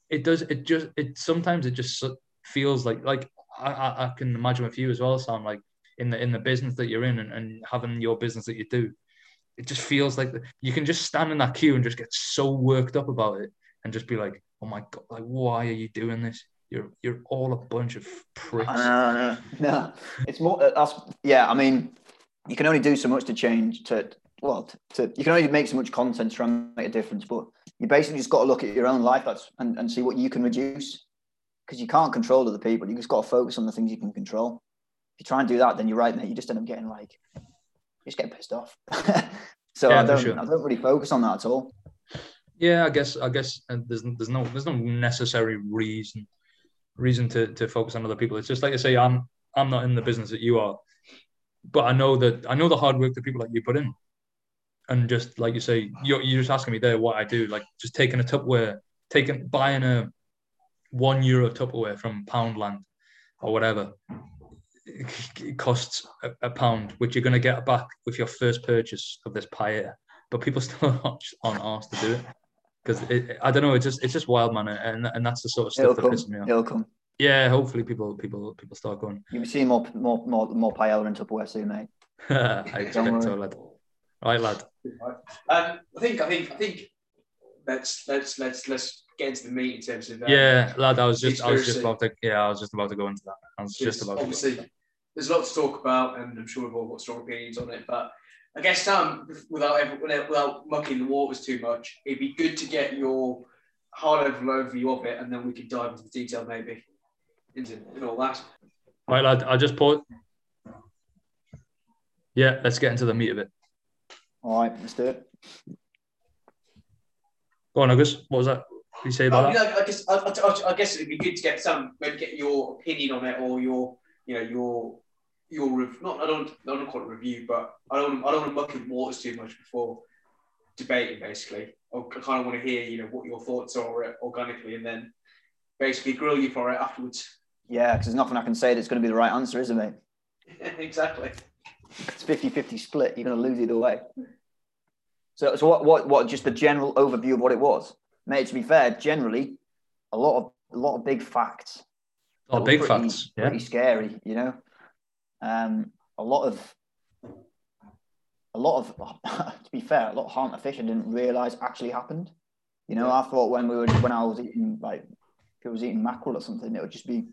it does, it just, it sometimes it just feels like, like I, I, I can imagine with you as well, Sam, like in the in the business that you're in and, and having your business that you do, it just feels like you can just stand in that queue and just get so worked up about it and just be like, oh my god, like why are you doing this? You're you're all a bunch of pricks. No, no, no. It's more. Uh, that's yeah. I mean, you can only do so much to change. To well, to, to you can only make so much content to try and make a difference. But you basically just got to look at your own life and, and see what you can reduce because you can't control other people. You just got to focus on the things you can control. If you try and do that, then you're right, mate. You just end up getting like, you just get pissed off. *laughs* so yeah, I don't, sure. I don't really focus on that at all. Yeah, I guess I guess uh, there's there's no there's no necessary reason reason to to focus on other people. It's just like I say, I'm I'm not in the business that you are, but I know that I know the hard work that people like you put in, and just like you say, you're you're just asking me there what I do, like just taking a Tupperware, taking buying a one euro Tupperware from Poundland or whatever. It costs a, a pound, which you're going to get back with your first purchase of this pie. But people *laughs* still aren't asked to do it because I don't know. It's just it's just wild, man, and and that's the sort of stuff It'll that come. pisses me off. It'll come. Yeah, hopefully people people people start going. You'll be seeing more more more more paella in Tupperware soon, mate. *laughs* I expect so, lad. Right, lad. Um, I think I think I think let's let's let's let's get into the meat in terms of. Um, yeah, lad. I was just I was just about to yeah I was just about to go into that. I was just about obviously. To there's a lot to talk about, and I'm sure we've all got strong opinions on it. But I guess Sam, without ever, without mucking the waters too much, it'd be good to get your high level overview of it, and then we could dive into the detail maybe into and all that. Right, lad. I just put. Yeah, let's get into the meat of it. All right, let's do it. Go on, August. What was that? What you say about that? I guess I, I, I, guess it'd be good to get some maybe get your opinion on it or your you know your your rev- not I don't I don't call it review, but I don't I don't want to muck in waters too much before debating. Basically, I kind of want to hear you know what your thoughts are organically, and then basically grill you for it afterwards. Yeah, because there's nothing I can say that's going to be the right answer, isn't it, *laughs* exactly. It's 50-50 split. You're going to lose either way. So, so what, what, what? Just the general overview of what it was, mate. To be fair, generally, a lot of a lot of big facts. A lot of big pretty, facts. Yeah. Pretty scary, you know. Um, a lot of a lot of *laughs* to be fair, a lot of harm to fish I didn't realise actually happened. You know, I thought when we were when I was eating like if it was eating mackerel or something, it would just be,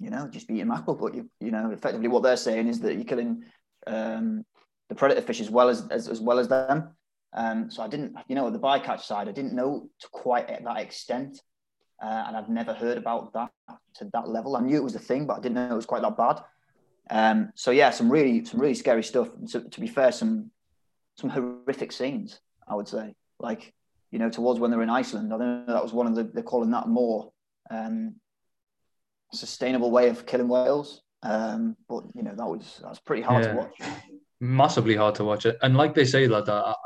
you know, just be eating mackerel. But you you know, effectively what they're saying is that you're killing um, the predator fish as well as, as as well as them. Um, so I didn't, you know, the bycatch side, I didn't know to quite that extent. Uh, and I've never heard about that to that level. I knew it was a thing, but I didn't know it was quite that bad. Um, so yeah, some really, some really scary stuff. To, to be fair, some, some horrific scenes, I would say. Like, you know, towards when they're in Iceland, I don't know that was one of the, they're calling that more um, sustainable way of killing whales. Um, but you know, that was that's pretty hard yeah. to watch. Massively hard to watch it, and like they say, that.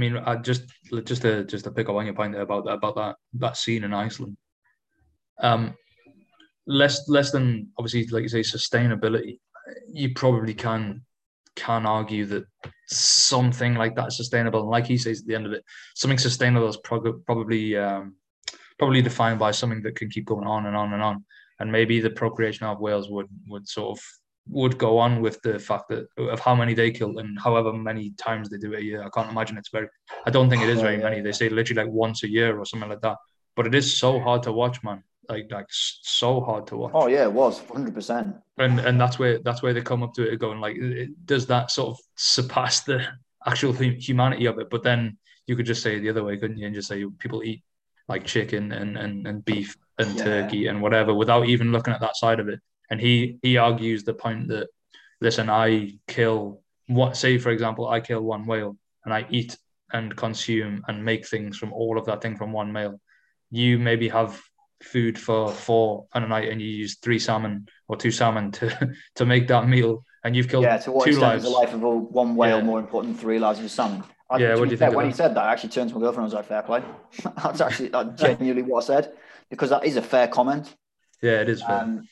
I mean, I just just to just to pick up on your point about that about that that scene in Iceland. Um, less less than obviously, like you say, sustainability. You probably can can argue that something like that is sustainable. And like he says at the end of it, something sustainable is prog- probably um, probably defined by something that can keep going on and on and on and maybe the procreation of whales would would sort of would go on with the fact that of how many they kill and however many times they do it a year. I can't imagine it's very. I don't think it is oh, very many. They say literally like once a year or something like that. But it is so hard to watch, man. Like like so hard to watch. Oh yeah, it was hundred percent. And and that's where that's where they come up to it going like, it, does that sort of surpass the actual humanity of it? But then you could just say it the other way, couldn't you? And just say people eat like chicken and and, and beef and yeah. turkey and whatever without even looking at that side of it. And he he argues the point that listen, I kill what say for example, I kill one whale and I eat and consume and make things from all of that thing from one male. You maybe have food for four on a night and you use three salmon or two salmon to *laughs* to make that meal and you've killed yeah to what two extent lives. is the life of a, one whale yeah. more important than three lives of a salmon I, yeah, what do you fair, think? When he said that, I actually turned to my girlfriend and was like, "Fair play." *laughs* That's actually that *laughs* genuinely what I said because that is a fair comment. Yeah, it is fair. Um,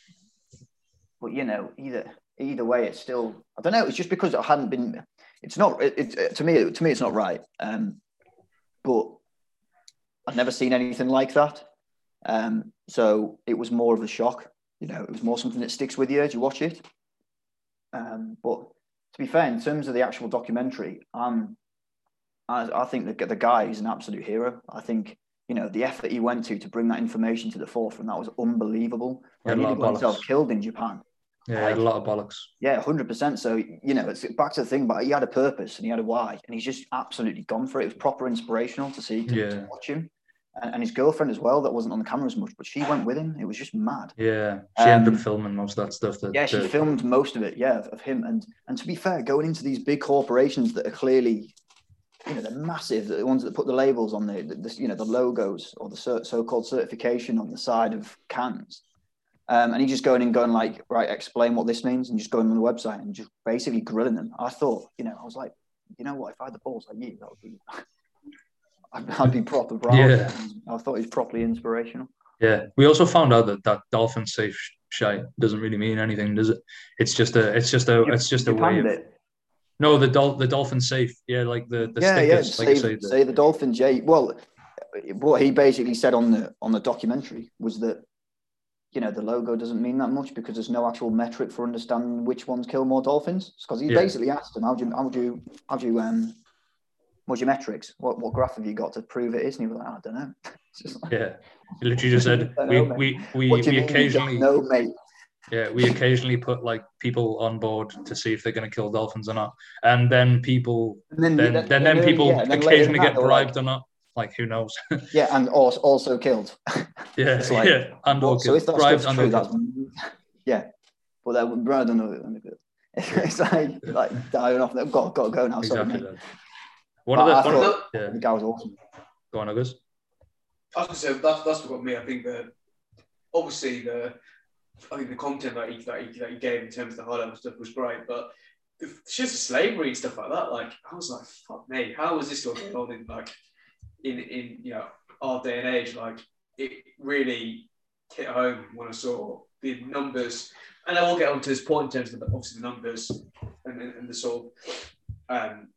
but you know, either either way, it's still I don't know. It's just because it hadn't been. It's not. It, it to me. To me, it's not right. Um, but I've never seen anything like that. Um, so it was more of a shock. You know, it was more something that sticks with you as you watch it. Um, but to be fair, in terms of the actual documentary, um, I, I think the, the guy is an absolute hero. I think you know the effort he went to to bring that information to the forefront that was unbelievable. Yeah, he got himself killed in Japan. Yeah, like, a lot of bollocks. Yeah, hundred percent. So you know, it's back to the thing, but he had a purpose and he had a why, and he's just absolutely gone for it. It was proper inspirational to see, to, yeah. to watch him, and, and, his girlfriend as well. That wasn't on the camera as much, but she went with him. It was just mad. Yeah, she um, ended up filming most of that stuff. That, yeah, she the... filmed most of it. Yeah, of, of him. And and to be fair, going into these big corporations that are clearly you know, they're massive. The ones that put the labels on the, the you know, the logos or the so-called certification on the side of cans. Um, and he just going and going like, right, explain what this means, and just going on the website and just basically grilling them. I thought, you know, I was like, you know what? If I had the balls like you, that would be, *laughs* I'd, I'd be proper proud. Yeah. I thought was properly inspirational. Yeah, we also found out that that dolphin safe shite doesn't really mean anything, does it? It's just a, it's just a, it's just a way of. It no, the dol- the dolphin safe. Yeah, like the, the yeah, stickers, yeah. Like say, say the dolphin Yeah. Well, what he basically said on the on the documentary was that you know the logo doesn't mean that much because there's no actual metric for understanding which ones kill more dolphins. Because he yeah. basically asked them, "How do you how do you how do you um what's your metrics? What what graph have you got to prove it is?" And he was like, "I don't know." *laughs* Like, yeah, he literally just *laughs* said, "We we we, we occasionally no mate." Yeah, we occasionally put like people on board to see if they're going to kill dolphins or not, and then people, and then then, then, then, people yeah, then occasionally get bribed like, or not. Like who knows? *laughs* yeah, and also, also killed. Yeah, *laughs* it's like, yeah, and well, so if that's bribed and true, that's, *laughs* yeah, but that would bribed know It's like like dying off. They've got got to go now. Exactly. Sorry, one of the, one of the, yeah. the guy was awesome. Go on, August. I was going to say that's that's what got me. I think that obviously the I think the content that he, that he, that he gave in terms of the high level stuff was great, but it's just slavery and stuff like that. Like I was like, fuck me, how was this still going on in like in in you know our day and age? Like it really hit home when I saw the numbers, and I will get onto this point in terms of the, obviously the numbers and, and, and the sort of um,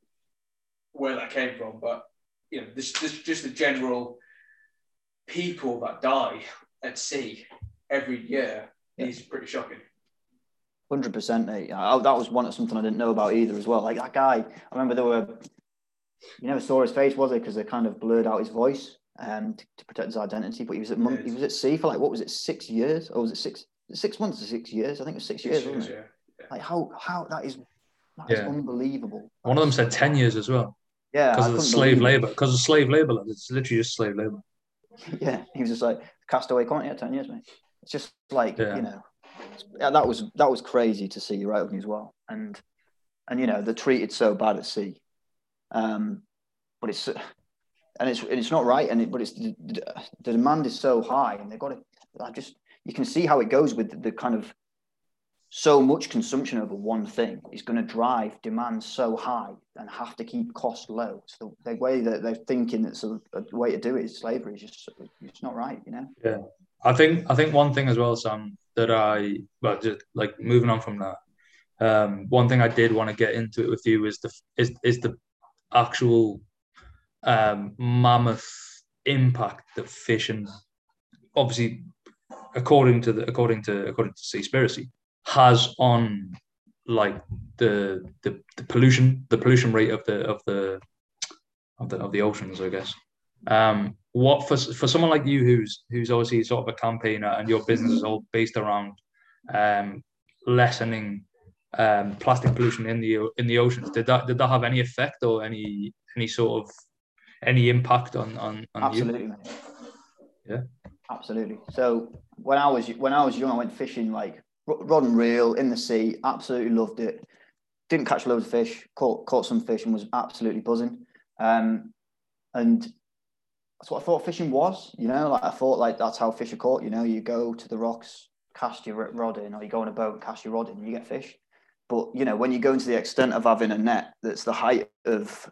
where that came from, but you know, this, this just the general people that die at sea every year he's pretty shocking. Hundred percent, mate. I, that was one something I didn't know about either as well. Like that guy, I remember there were. You never saw his face, was it? Because they kind of blurred out his voice um, to, to protect his identity. But he was at he was at sea for like what was it, six years, or was it six six months or six years? I think it was six, six years, years, wasn't it? Yeah. Like how how that is that yeah. is unbelievable. One of them said ten years as well. Yeah, because of the slave labor. Because of slave labor, it's literally just slave labor. *laughs* Yeah, he was just like castaway. Can't you? Ten years, mate. It's just like yeah. you know, that was that was crazy to see right as well. And and you know they're treated so bad at sea, um, but it's and it's and it's not right. And it, but it's the, the demand is so high, and they've got to. I just you can see how it goes with the, the kind of so much consumption over one thing is going to drive demand so high and have to keep costs low. So the way that they're thinking that's a, a way to do it is slavery is just it's not right, you know. Yeah, I think I think one thing as well, Sam, that I well just like moving on from that. Um, one thing I did want to get into it with you is the is is the actual um, mammoth impact that fishing, obviously, according to the according to according to Seaspiracy, has on like the, the the pollution the pollution rate of the of the of the of the oceans, I guess. Um, what for for someone like you who's who's obviously sort of a campaigner and your business is all based around um, lessening um, plastic pollution in the in the oceans. Did that did that have any effect or any any sort of any impact on on, on absolutely, you? Yeah, absolutely. So when I was when I was young, I went fishing like rod and reel in the sea. Absolutely loved it. Didn't catch loads of fish. Caught caught some fish and was absolutely buzzing. Um, and that's what I thought fishing was. You know, like I thought like that's how fish are caught. You know, you go to the rocks, cast your rod in, or you go on a boat, cast your rod in, and you get fish. But you know, when you go into the extent of having a net that's the height of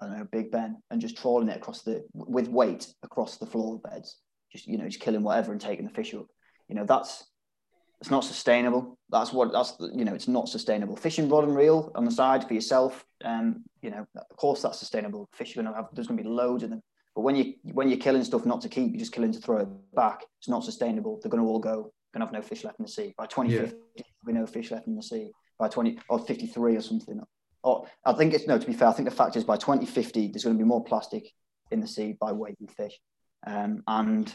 I don't know Big Ben and just trawling it across the with weight across the floor beds, just you know, just killing whatever and taking the fish up. You know, that's it's not sustainable. That's what that's you know, it's not sustainable. Fishing rod and reel on the side for yourself, um, you know, of course that's sustainable. Fish are gonna have there's gonna be loads of them. But when you when you're killing stuff not to keep, you're just killing to throw it back. It's not sustainable. They're gonna all go. Gonna have no fish left in the sea by 2050. Yeah. There'll be no fish left in the sea by 20 or 53 or something. Or I think it's no. To be fair, I think the fact is by 2050 there's going to be more plastic in the sea by weight than fish. Um, and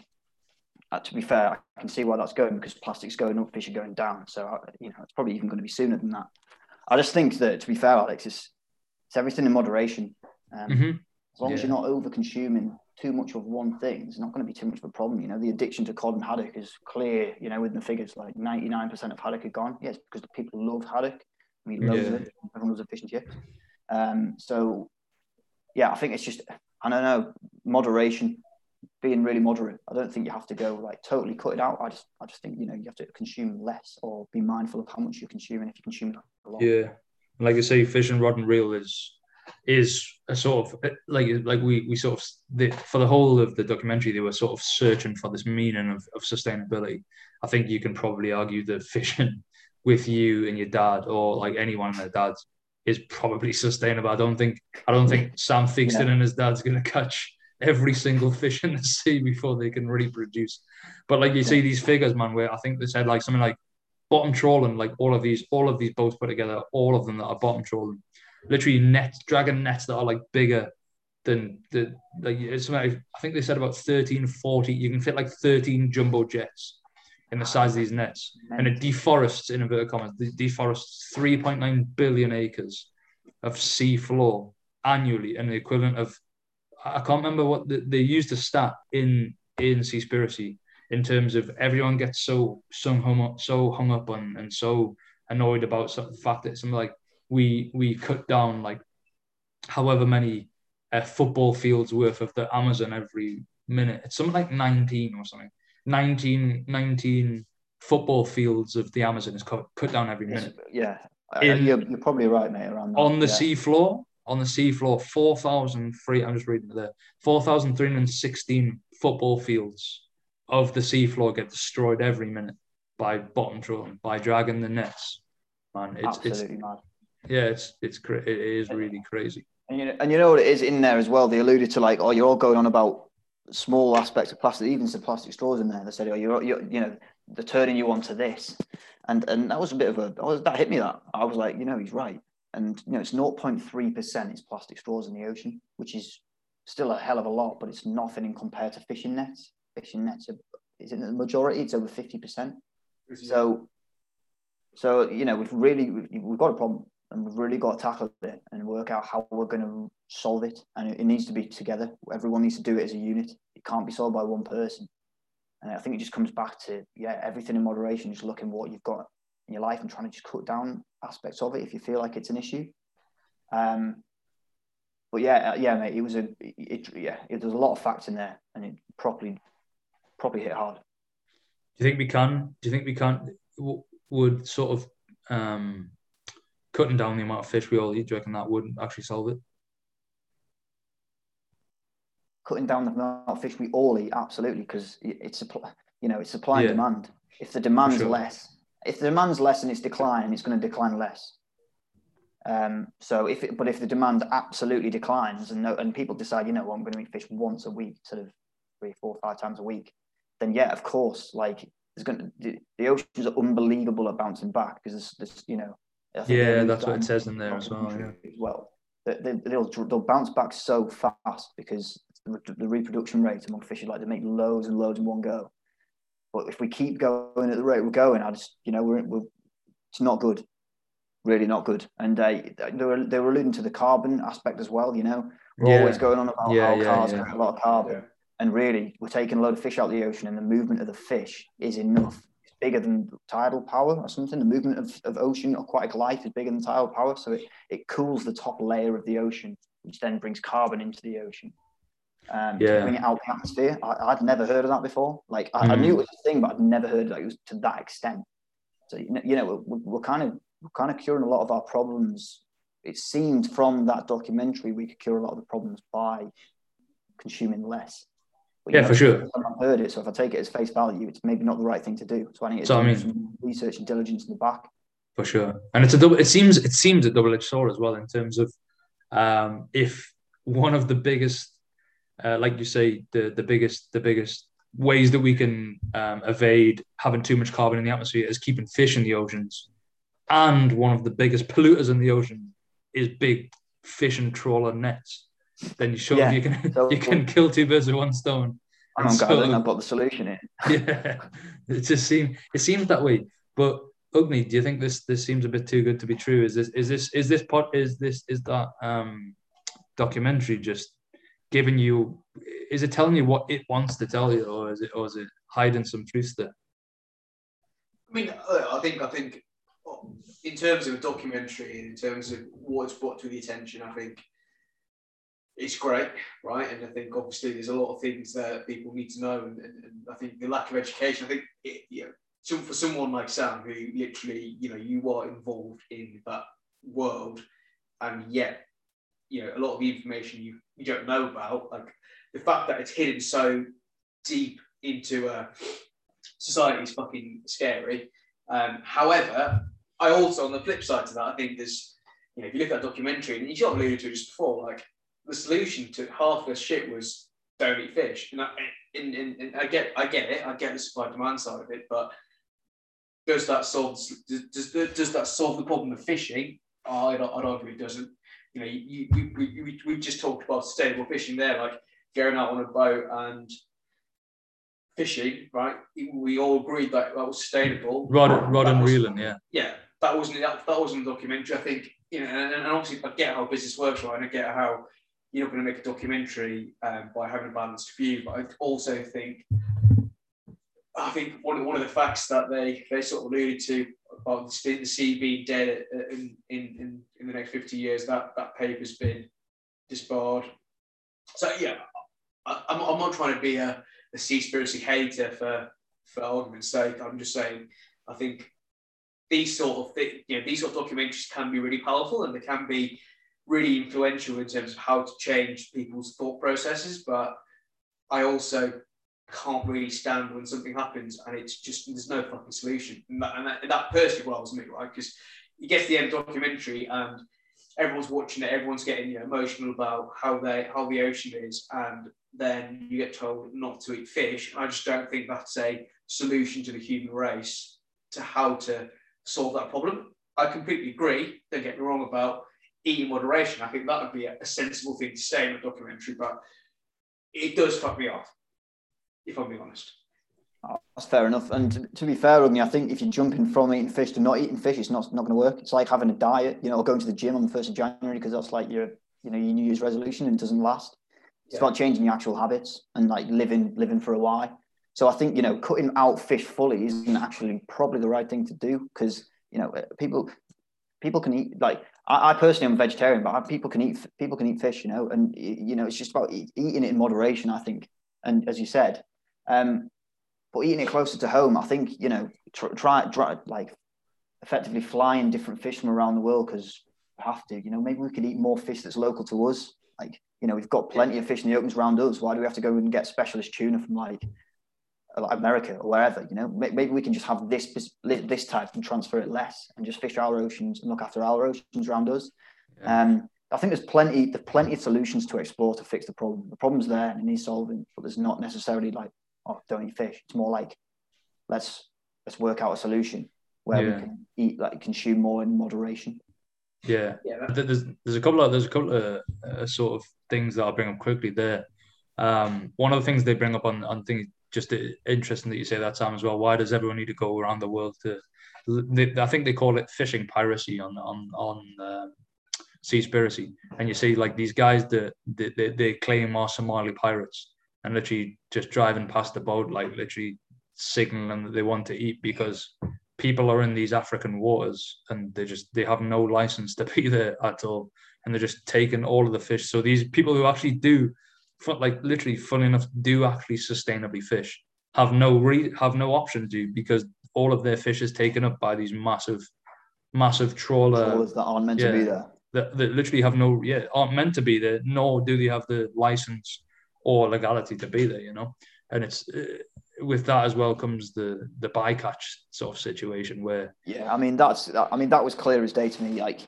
uh, to be fair, I can see why that's going because plastic's going up, fish are going down. So uh, you know it's probably even going to be sooner than that. I just think that to be fair, Alex, it's, it's everything in moderation. Um, mm-hmm. As long yeah. as you're not over consuming too much of one thing, it's not going to be too much of a problem. You know, the addiction to cod and haddock is clear. You know, with the figures, like 99% of haddock are gone. Yes, because the people love haddock. I mean, loves yeah. it. Everyone loves a fish and chips. Um, so, yeah, I think it's just I don't know moderation, being really moderate. I don't think you have to go like totally cut it out. I just I just think you know you have to consume less or be mindful of how much you're consuming if you consume a lot. Yeah, like you say, fish and rod and reel is is a sort of uh, like like we we sort of the, for the whole of the documentary they were sort of searching for this meaning of, of sustainability. I think you can probably argue that fishing *laughs* with you and your dad or like anyone and their dads is probably sustainable. I don't think I don't think Sam Theakston yeah. and his dad's gonna catch every single fish *laughs* in the sea before they can reproduce. But like you yeah. see these figures, man, where I think they said like something like bottom trawling, like all of these, all of these boats put together, all of them that are bottom trawling, literally nets, dragon nets that are like bigger than the like it's I think they said about 13, 40, you can fit like 13 jumbo jets in the size of these nets, and it deforests in inverted commas, deforests 3.9 billion acres of sea floor annually, and the equivalent of I can't remember what the, they used a stat in in Seaspiracy in terms of everyone gets so so hung up, so hung up on and so annoyed about the fact that something like we we cut down like however many uh, football fields worth of the Amazon every minute. It's something like 19 or something. 19, 19 football fields of the Amazon is cut, cut down every minute. Yeah, uh, In, you're, you're, probably right, mate. Around that. on the yeah. sea floor, on the sea floor, four thousand three. I'm just reading there. Four thousand three hundred sixteen football fields of the sea floor get destroyed every minute by bottom trawling, by dragging the nets. Man, it's Absolutely it's mad. Yeah, it's it's it is really crazy. And you know, and you know what it is in there as well. They alluded to like, oh, you're all going on about small aspects of plastic, even some plastic straws in there. They said, "Oh, you're, you're you know, they're turning you onto this," and and that was a bit of a was, that hit me. That I was like, you know, he's right. And you know, it's 0.3 percent is plastic straws in the ocean, which is still a hell of a lot, but it's nothing in compared to fishing nets. Fishing nets are, is in the majority. It's over 50 percent. So, so you know, we've really we've, we've got a problem and we've really got to tackle it and work out how we're going to solve it. And it, needs to be together. Everyone needs to do it as a unit. It can't be solved by one person. And I think it just comes back to yeah, everything in moderation. Just looking what you've got in your life and trying to just cut down aspects of it if you feel like it's an issue. Um, but yeah, uh, yeah, mate, it was a it, yeah, it, there's a lot of facts in there, and it properly properly hit hard. Do you think we can? Do you think we can? Would sort of um, cutting down the amount of fish we all eat? Do you reckon that would actually solve it? Cutting down the amount of fish we all eat, absolutely, because it's supply. You know, it's supply and demand. If the demand's sure. less, if the demand's less and it's declining, it's going to decline less. Um, so if it, but if the demand absolutely declines and no, and people decide, you know, what, I'm going to eat fish once a week, sort of three, four, five times a week, then yeah, of course, like there's going to, the, the oceans are unbelievable at bouncing back because there's, there's you know, yeah, that's what it says in there as well. Yeah. As well, they, will they'll bounce back so fast because the, the reproduction rate among fish is like they make loads and loads in one go. But if we keep going at the rate we're going, I just you know we're, we're it's not good, really not good. And uh, they were they were alluding to the carbon aspect as well. You know, we're yeah. always going on about yeah, how yeah, cars yeah. a lot of carbon, and really we're taking a load of fish out of the ocean, and the movement of the fish is enough. Bigger than tidal power or something. The movement of, of ocean aquatic life is bigger than tidal power, so it, it cools the top layer of the ocean, which then brings carbon into the ocean um, yeah. bring it out the atmosphere. I, would never heard of that before. Like I, mm. I, knew it was a thing, but I'd never heard that it was to that extent. So you know, we're, we're kind of we're kind of curing a lot of our problems. It seemed from that documentary we could cure a lot of the problems by consuming less. Yeah, know, for sure. I've heard it, so if I take it as face value, it's maybe not the right thing to do. So I need to so, I mean, some research and diligence in the back. For sure, and it's a double. It seems it seems a double-edged sword as well in terms of um, if one of the biggest uh, like you say, the the biggest the biggest ways that we can um, evade having too much carbon in the atmosphere is keeping fish in the oceans. And one of the biggest polluters in the ocean is big fish and trawler nets. Then you show yeah. you can *laughs* so, you can kill two birds with one stone. I'm so, glad I put the solution in. *laughs* yeah, it just seems it seems that way. But Agni, do you think this this seems a bit too good to be true? Is this is this is this pot is this is that um documentary just giving you is it telling you what it wants to tell you or is it or is it hiding some truth there i mean uh, i think i think in terms of a documentary in terms of what's brought to the attention i think it's great right? And i think obviously there's a lot of things that people need to know and, and, and i think the lack of education i think it, you know, so for someone like sam who literally you know you are involved in that world and yet you know a lot of the information you you don't know about like the fact that it's hidden so deep into society is fucking scary. Um, however i also on the flip side to that i think there's you know if you look at that documentary and you sort alluded to just before like the solution to half the shit was don't eat fish and I, and, and, and I get I get it I get the supply demand side of it but does that solve does, does, does that solve the problem of fishing? Oh, I'd, I'd argue it doesn't you know, you, we, we, we just talked about sustainable fishing there, like going out on a boat and fishing, right? We all agreed that that was sustainable. Rod, rod and reeling, yeah. Yeah, that wasn't that, that wasn't a documentary. I think you know, and, and obviously I get how business works, right? And I get how you're not going to make a documentary um, by having a balanced view, but I also think I think one of, one of the facts that they they sort of alluded to about the, the sea being dead in, in, in, in the next 50 years, that, that paper's been disbarred. So, yeah, I, am I'm, I'm not trying to be a, a Seaspiracy hater for, for argument's sake. I'm just saying, I think these sort of you know, these sort of documentaries can be really powerful and they can be really influential in terms of how to change people's thought processes. But I also can't really stand when something happens and it's just there's no fucking solution. And that, and that, personally wells me, right? Because you get to the end documentary and everyone's watching it, everyone's getting you know, emotional about how they how the ocean is, and then you get told not to eat fish. I just don't think that's a solution to the human race to how to solve that problem. I completely agree. Don't get me wrong about eating moderation. I think that would be a, sensible thing to say in a documentary, but it does fuck me off if I'm being honest. Oh, that's fair enough. And to, to be fair with me, I think if you're jumping from eating fish to not eating fish, it's not not going to work. It's like having a diet, you know, or going to the gym on the first of January because that's like your you know your New Year's resolution and it doesn't last. It's yeah. about changing your actual habits and like living living for a while. So I think you know cutting out fish fully isn't actually probably the right thing to do because you know people people can eat like I, I personally am a vegetarian, but people can eat people can eat fish, you know, and you know it's just about eat, eating it in moderation. I think, and as you said, um, but eating it closer to home, I think you know try, try, try like effectively flying different fish from around the world because we have to. You know, maybe we could eat more fish that's local to us. Like you know, we've got plenty of fish in the opens around us. Why do we have to go and get specialist tuna from like America or wherever, you know, maybe we can just have this this type and transfer it less and just fish our oceans and look after our oceans around us. Yeah. Um, I think there's plenty there's plenty of solutions to explore to fix the problem. The problem's there and it needs solving, but there's not necessarily like oh don't eat fish. It's more like let's let's work out a solution where yeah. we can eat like consume more in moderation. Yeah, yeah. There's there's a couple of there's a couple of uh, sort of things that I'll bring up quickly there. Um, one of the things they bring up on on things just interesting that you say that, Sam, as well. Why does everyone need to go around the world to? I think they call it fishing piracy on on on uh, Seaspiracy, and you see like these guys that they, they, claim are Somali pirates, and literally just driving past the boat, like literally signaling that they want to eat because people are in these African waters and they just they have no license to *laughs* be there at all, and they're just taking all of the fish. So these people who actually do like literally, funny enough, do actually sustainably fish have no re- have no option to do because all of their fish is taken up by these massive, massive trawler trawlers that aren't meant yeah, to be there. That, that literally have no yeah aren't meant to be there. Nor do they have the license or legality to be there. You know, and it's uh, with that as well comes the the bycatch sort of situation where yeah, I mean that's I mean that was clear as day to me. Like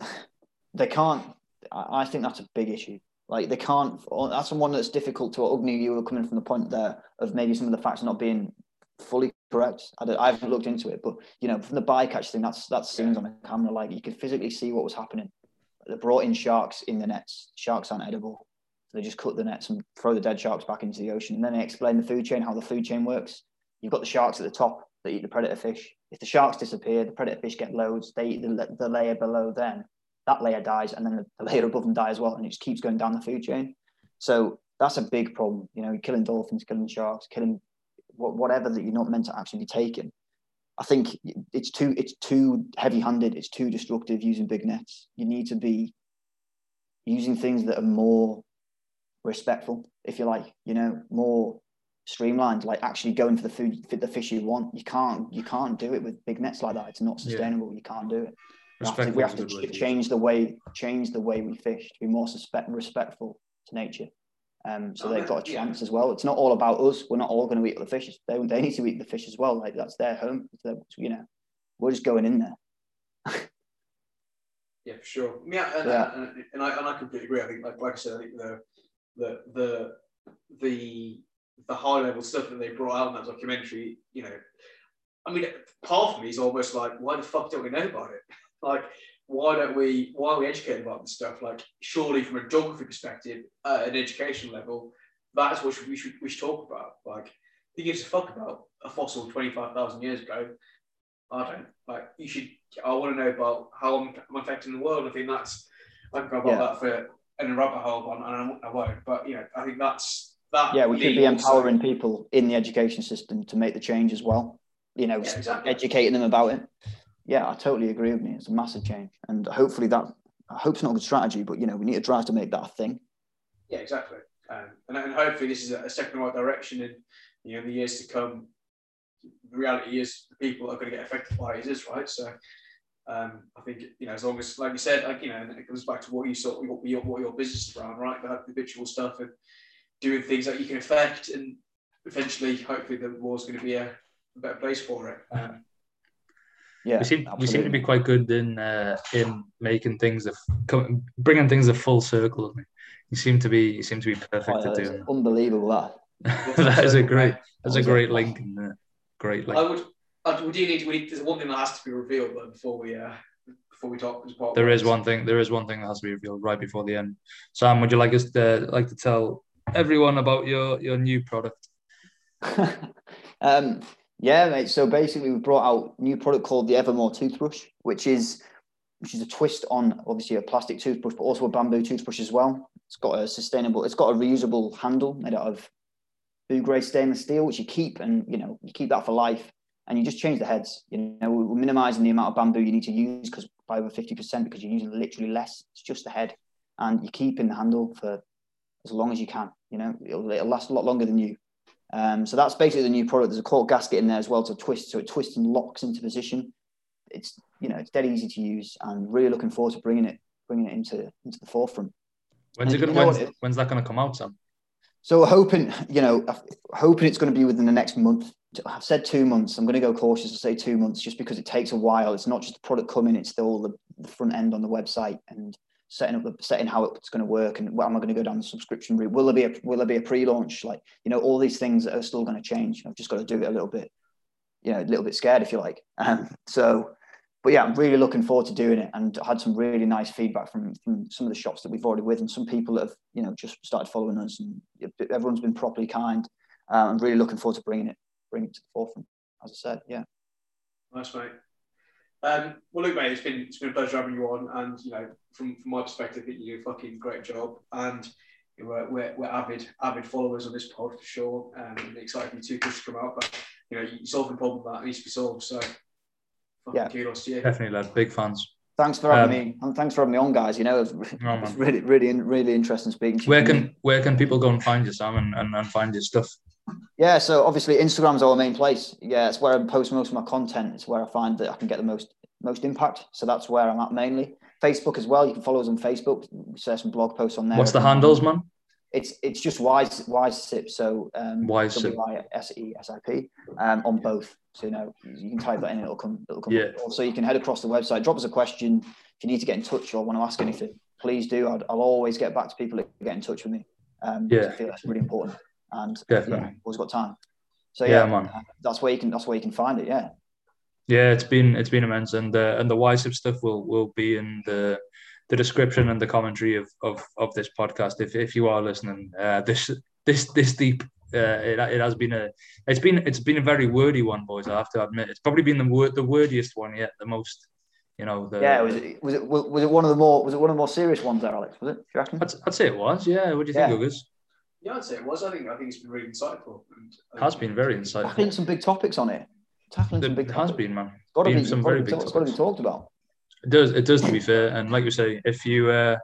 *sighs* they can't. I think that's a big issue. Like they can't. That's one that's difficult to. Agni, you were coming from the point there of maybe some of the facts not being fully correct. I, I haven't looked into it, but you know, from the bycatch thing, that's that's scenes on the camera. Like you could physically see what was happening. They brought in sharks in the nets. Sharks aren't edible. So they just cut the nets and throw the dead sharks back into the ocean. And then they explain the food chain, how the food chain works. You've got the sharks at the top that eat the predator fish. If the sharks disappear, the predator fish get loads. They eat the, the layer below them that layer dies and then the layer above them die as well and it just keeps going down the food chain. So that's a big problem you know killing dolphins killing sharks killing whatever that you're not meant to actually be taking. I think it's too it's too heavy handed it's too destructive using big nets. You need to be using things that are more respectful if you like you know more streamlined like actually going for the food for the fish you want. You can't you can't do it with big nets like that. It's not sustainable. Yeah. you can't do it we have to, we have to change the way change the way we fish to be more suspect, respectful to nature. Um, so oh, they've got a chance yeah. as well. It's not all about us. We're not all going to eat the fish. They, they need to eat the fish as well. Like that's their home. Their, you know, we're just going in there. *laughs* yeah, for sure. Yeah, and, yeah. And, and, I and I completely agree. I think, like, like I said, I think the the the the the high level stuff that they brought out in that documentary, you know, I mean, part of me is almost like, why the fuck don't we know about it? *laughs* Like, why don't we? Why are we educated about this stuff? Like, surely from a geography perspective, at an education level, that's what we should we should talk about. Like, who gives a fuck about a fossil twenty five thousand years ago? I don't. Like, you should. I want to know about how I'm, I'm affecting the world. I think that's. I can go about yeah. that for in a rabbit hole, and I won't. But you know, I think that's that. Yeah, we should be empowering also. people in the education system to make the change as well. You know, yeah, exactly. educating them about it yeah, I totally agree with me. It's a massive change, and hopefully that I hope it's not a good strategy, but you know we need to try to make that a thing. Yeah, exactly, um, and, and hopefully this is a step in the right direction, and you know in the years to come, the reality is the people are going to get affected by it is right. So um, I think you know as long as like you said, like you know, it comes back to what you sort what your what your business is around, right? The habitual stuff and doing things that you can affect, and eventually, hopefully, the war's going to be a, a better place for it. Um, yeah, we seem absolutely. we seem to be quite good in uh, in making things of bringing things a full circle. You seem to be you seem to be perfect oh, at doing. Unbelievable that. *laughs* that is a great that's a great link in there. Great link. I would. I, would you need? We need. There's one thing that has to be revealed though before we uh before we talk. There is one thing. There is one thing that has to be revealed right before the end. Sam, would you like us to like to tell everyone about your your new product? *laughs* Um, yeah, mate. So basically, we brought out new product called the Evermore toothbrush, which is which is a twist on obviously a plastic toothbrush, but also a bamboo toothbrush as well. It's got a sustainable, it's got a reusable handle made out of food grade stainless steel, which you keep and you know you keep that for life, and you just change the heads. You know, we're minimizing the amount of bamboo you need to use because by over fifty percent because you're using literally less. It's just the head, and you keep in the handle for as long as you can. You know, it'll, it'll last a lot longer than you. Um, so that's basically the new product. There's a cork gasket in there as well to twist, so it twists and locks into position. It's you know it's dead easy to use, and really looking forward to bringing it bringing it into into the forefront. When's, it gonna, when's, when's that going to come out, Sam? So hoping, you know, hoping it's going to be within the next month. I've said two months. I'm going to go cautious and say two months, just because it takes a while. It's not just the product coming; it's still the, the front end on the website and setting up the setting how it's going to work and what am I going to go down the subscription route? Will there be a will there be a pre-launch? Like you know, all these things are still going to change. I've just got to do it a little bit, you know, a little bit scared if you like. Um, so, but yeah, I'm really looking forward to doing it, and I had some really nice feedback from from some of the shops that we've already with, and some people that have you know just started following us, and everyone's been properly kind. Uh, I'm really looking forward to bringing it bringing it to the forefront. As I said, yeah. Nice mate. Um, well, look, mate, it's been it's been a pleasure having you on, and you know, from, from my perspective, I you do a fucking great job, and you know, we're, we're, we're avid avid followers on this pod for sure. Um, excited for you two to come out, but you know, you solving a problem that needs to be solved. So, yeah, kudos to you. Definitely, lad. Big fans. Thanks for having um, me. And thanks for having me on, guys. You know, it's, *laughs* it's really, really, really interesting speaking to where you. Where can where can people go and find you, Sam, and, and, and find your stuff? Yeah, so obviously Instagram's our main place. Yeah, it's where I post most of my content. It's where I find that I can get the most most impact. So that's where I'm at mainly. Facebook as well. You can follow us on Facebook. We share some blog posts on there. What's the handles, man? It's it's just wise wise sip. So um, wise sip. S E S I P um, on both. So you know you can type that in. It'll come. It'll come. Yeah. So you can head across the website. Drop us a question if you need to get in touch or want to ask anything. Please do. i will always get back to people that get in touch with me. Um, yeah. I feel that's really important. And Definitely. Yeah, always got time. So yeah, yeah man. that's where you can that's where you can find it. Yeah. Yeah, it's been it's been immense, and the and the WiseSip stuff will will be in the the description and the commentary of of, of this podcast. If if you are listening, uh, this this this deep. Uh, it, it has been a it's been it's been a very wordy one, boys. I have to admit, it's probably been the word the wordiest one yet, the most you know. The, yeah, was it was it was it one of the more was it one of the more serious ones there, Alex? Was it? you reckon? I'd, I'd say it was. Yeah. What do you think, yeah. Yeah, I'd say it was. I think I think it's been really insightful. And, it has been very insightful. I think some big topics on it tackling some big. It has been, man. Got to be some very big. It's got to be talked about. It does. It does. To be fair, and like you say, if you uh,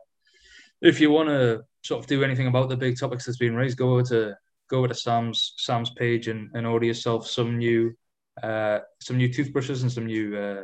if you want to sort of do anything about the big topics that's been raised, go over to go over to Sam's Sam's page and, and order yourself some new uh, some new toothbrushes and some new uh,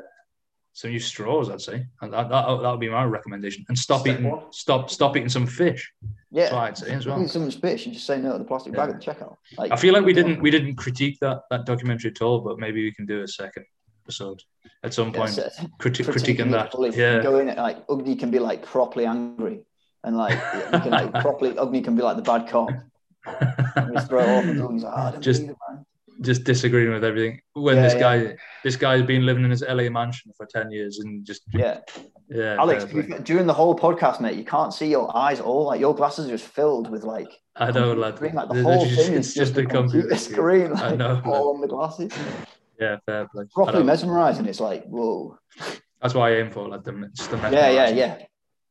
some new straws. I'd say, and that that that would be my recommendation. And stop Step eating one. stop stop eating some fish. Yeah, I'd say as well. Eating some fish and just say no to the plastic yeah. bag at the checkout. Like, I feel like we didn't we didn't critique that that documentary at all, but maybe we can do a second episode at some point yeah, so criti- critiquing that. Yeah, go in like Agni can be like properly angry and like you can like *laughs* properly Agni can be like the bad cop. *laughs* just throw it off and like, oh, just just disagreeing with everything. When yeah, this guy, yeah. this guy's been living in his LA mansion for ten years and just yeah, yeah. Alex, during the whole podcast, mate, you can't see your eyes at all. Like your glasses are just filled with like. I know, lad. Screen. Like the whole just, thing is just, just a computer screen. Like, I know. All on the glasses. Yeah, fair play. Properly mesmerizing. It's like whoa. That's why I aim for like the, just the Yeah, yeah, yeah.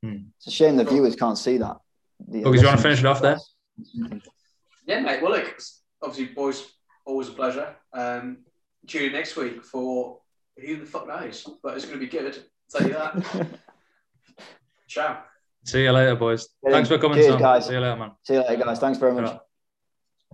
Hmm. It's a shame the viewers can't see that. The, okay, do you want to finish it off there? Yeah, mate. Well, look, obviously, boys always a pleasure. Um, tune in next week for who the fuck knows, but it's going to be good. I'll tell you that. *laughs* Ciao. See you later, boys. Thanks for coming, Cheers, guys. See you later, man. See you later, guys. Thanks very much.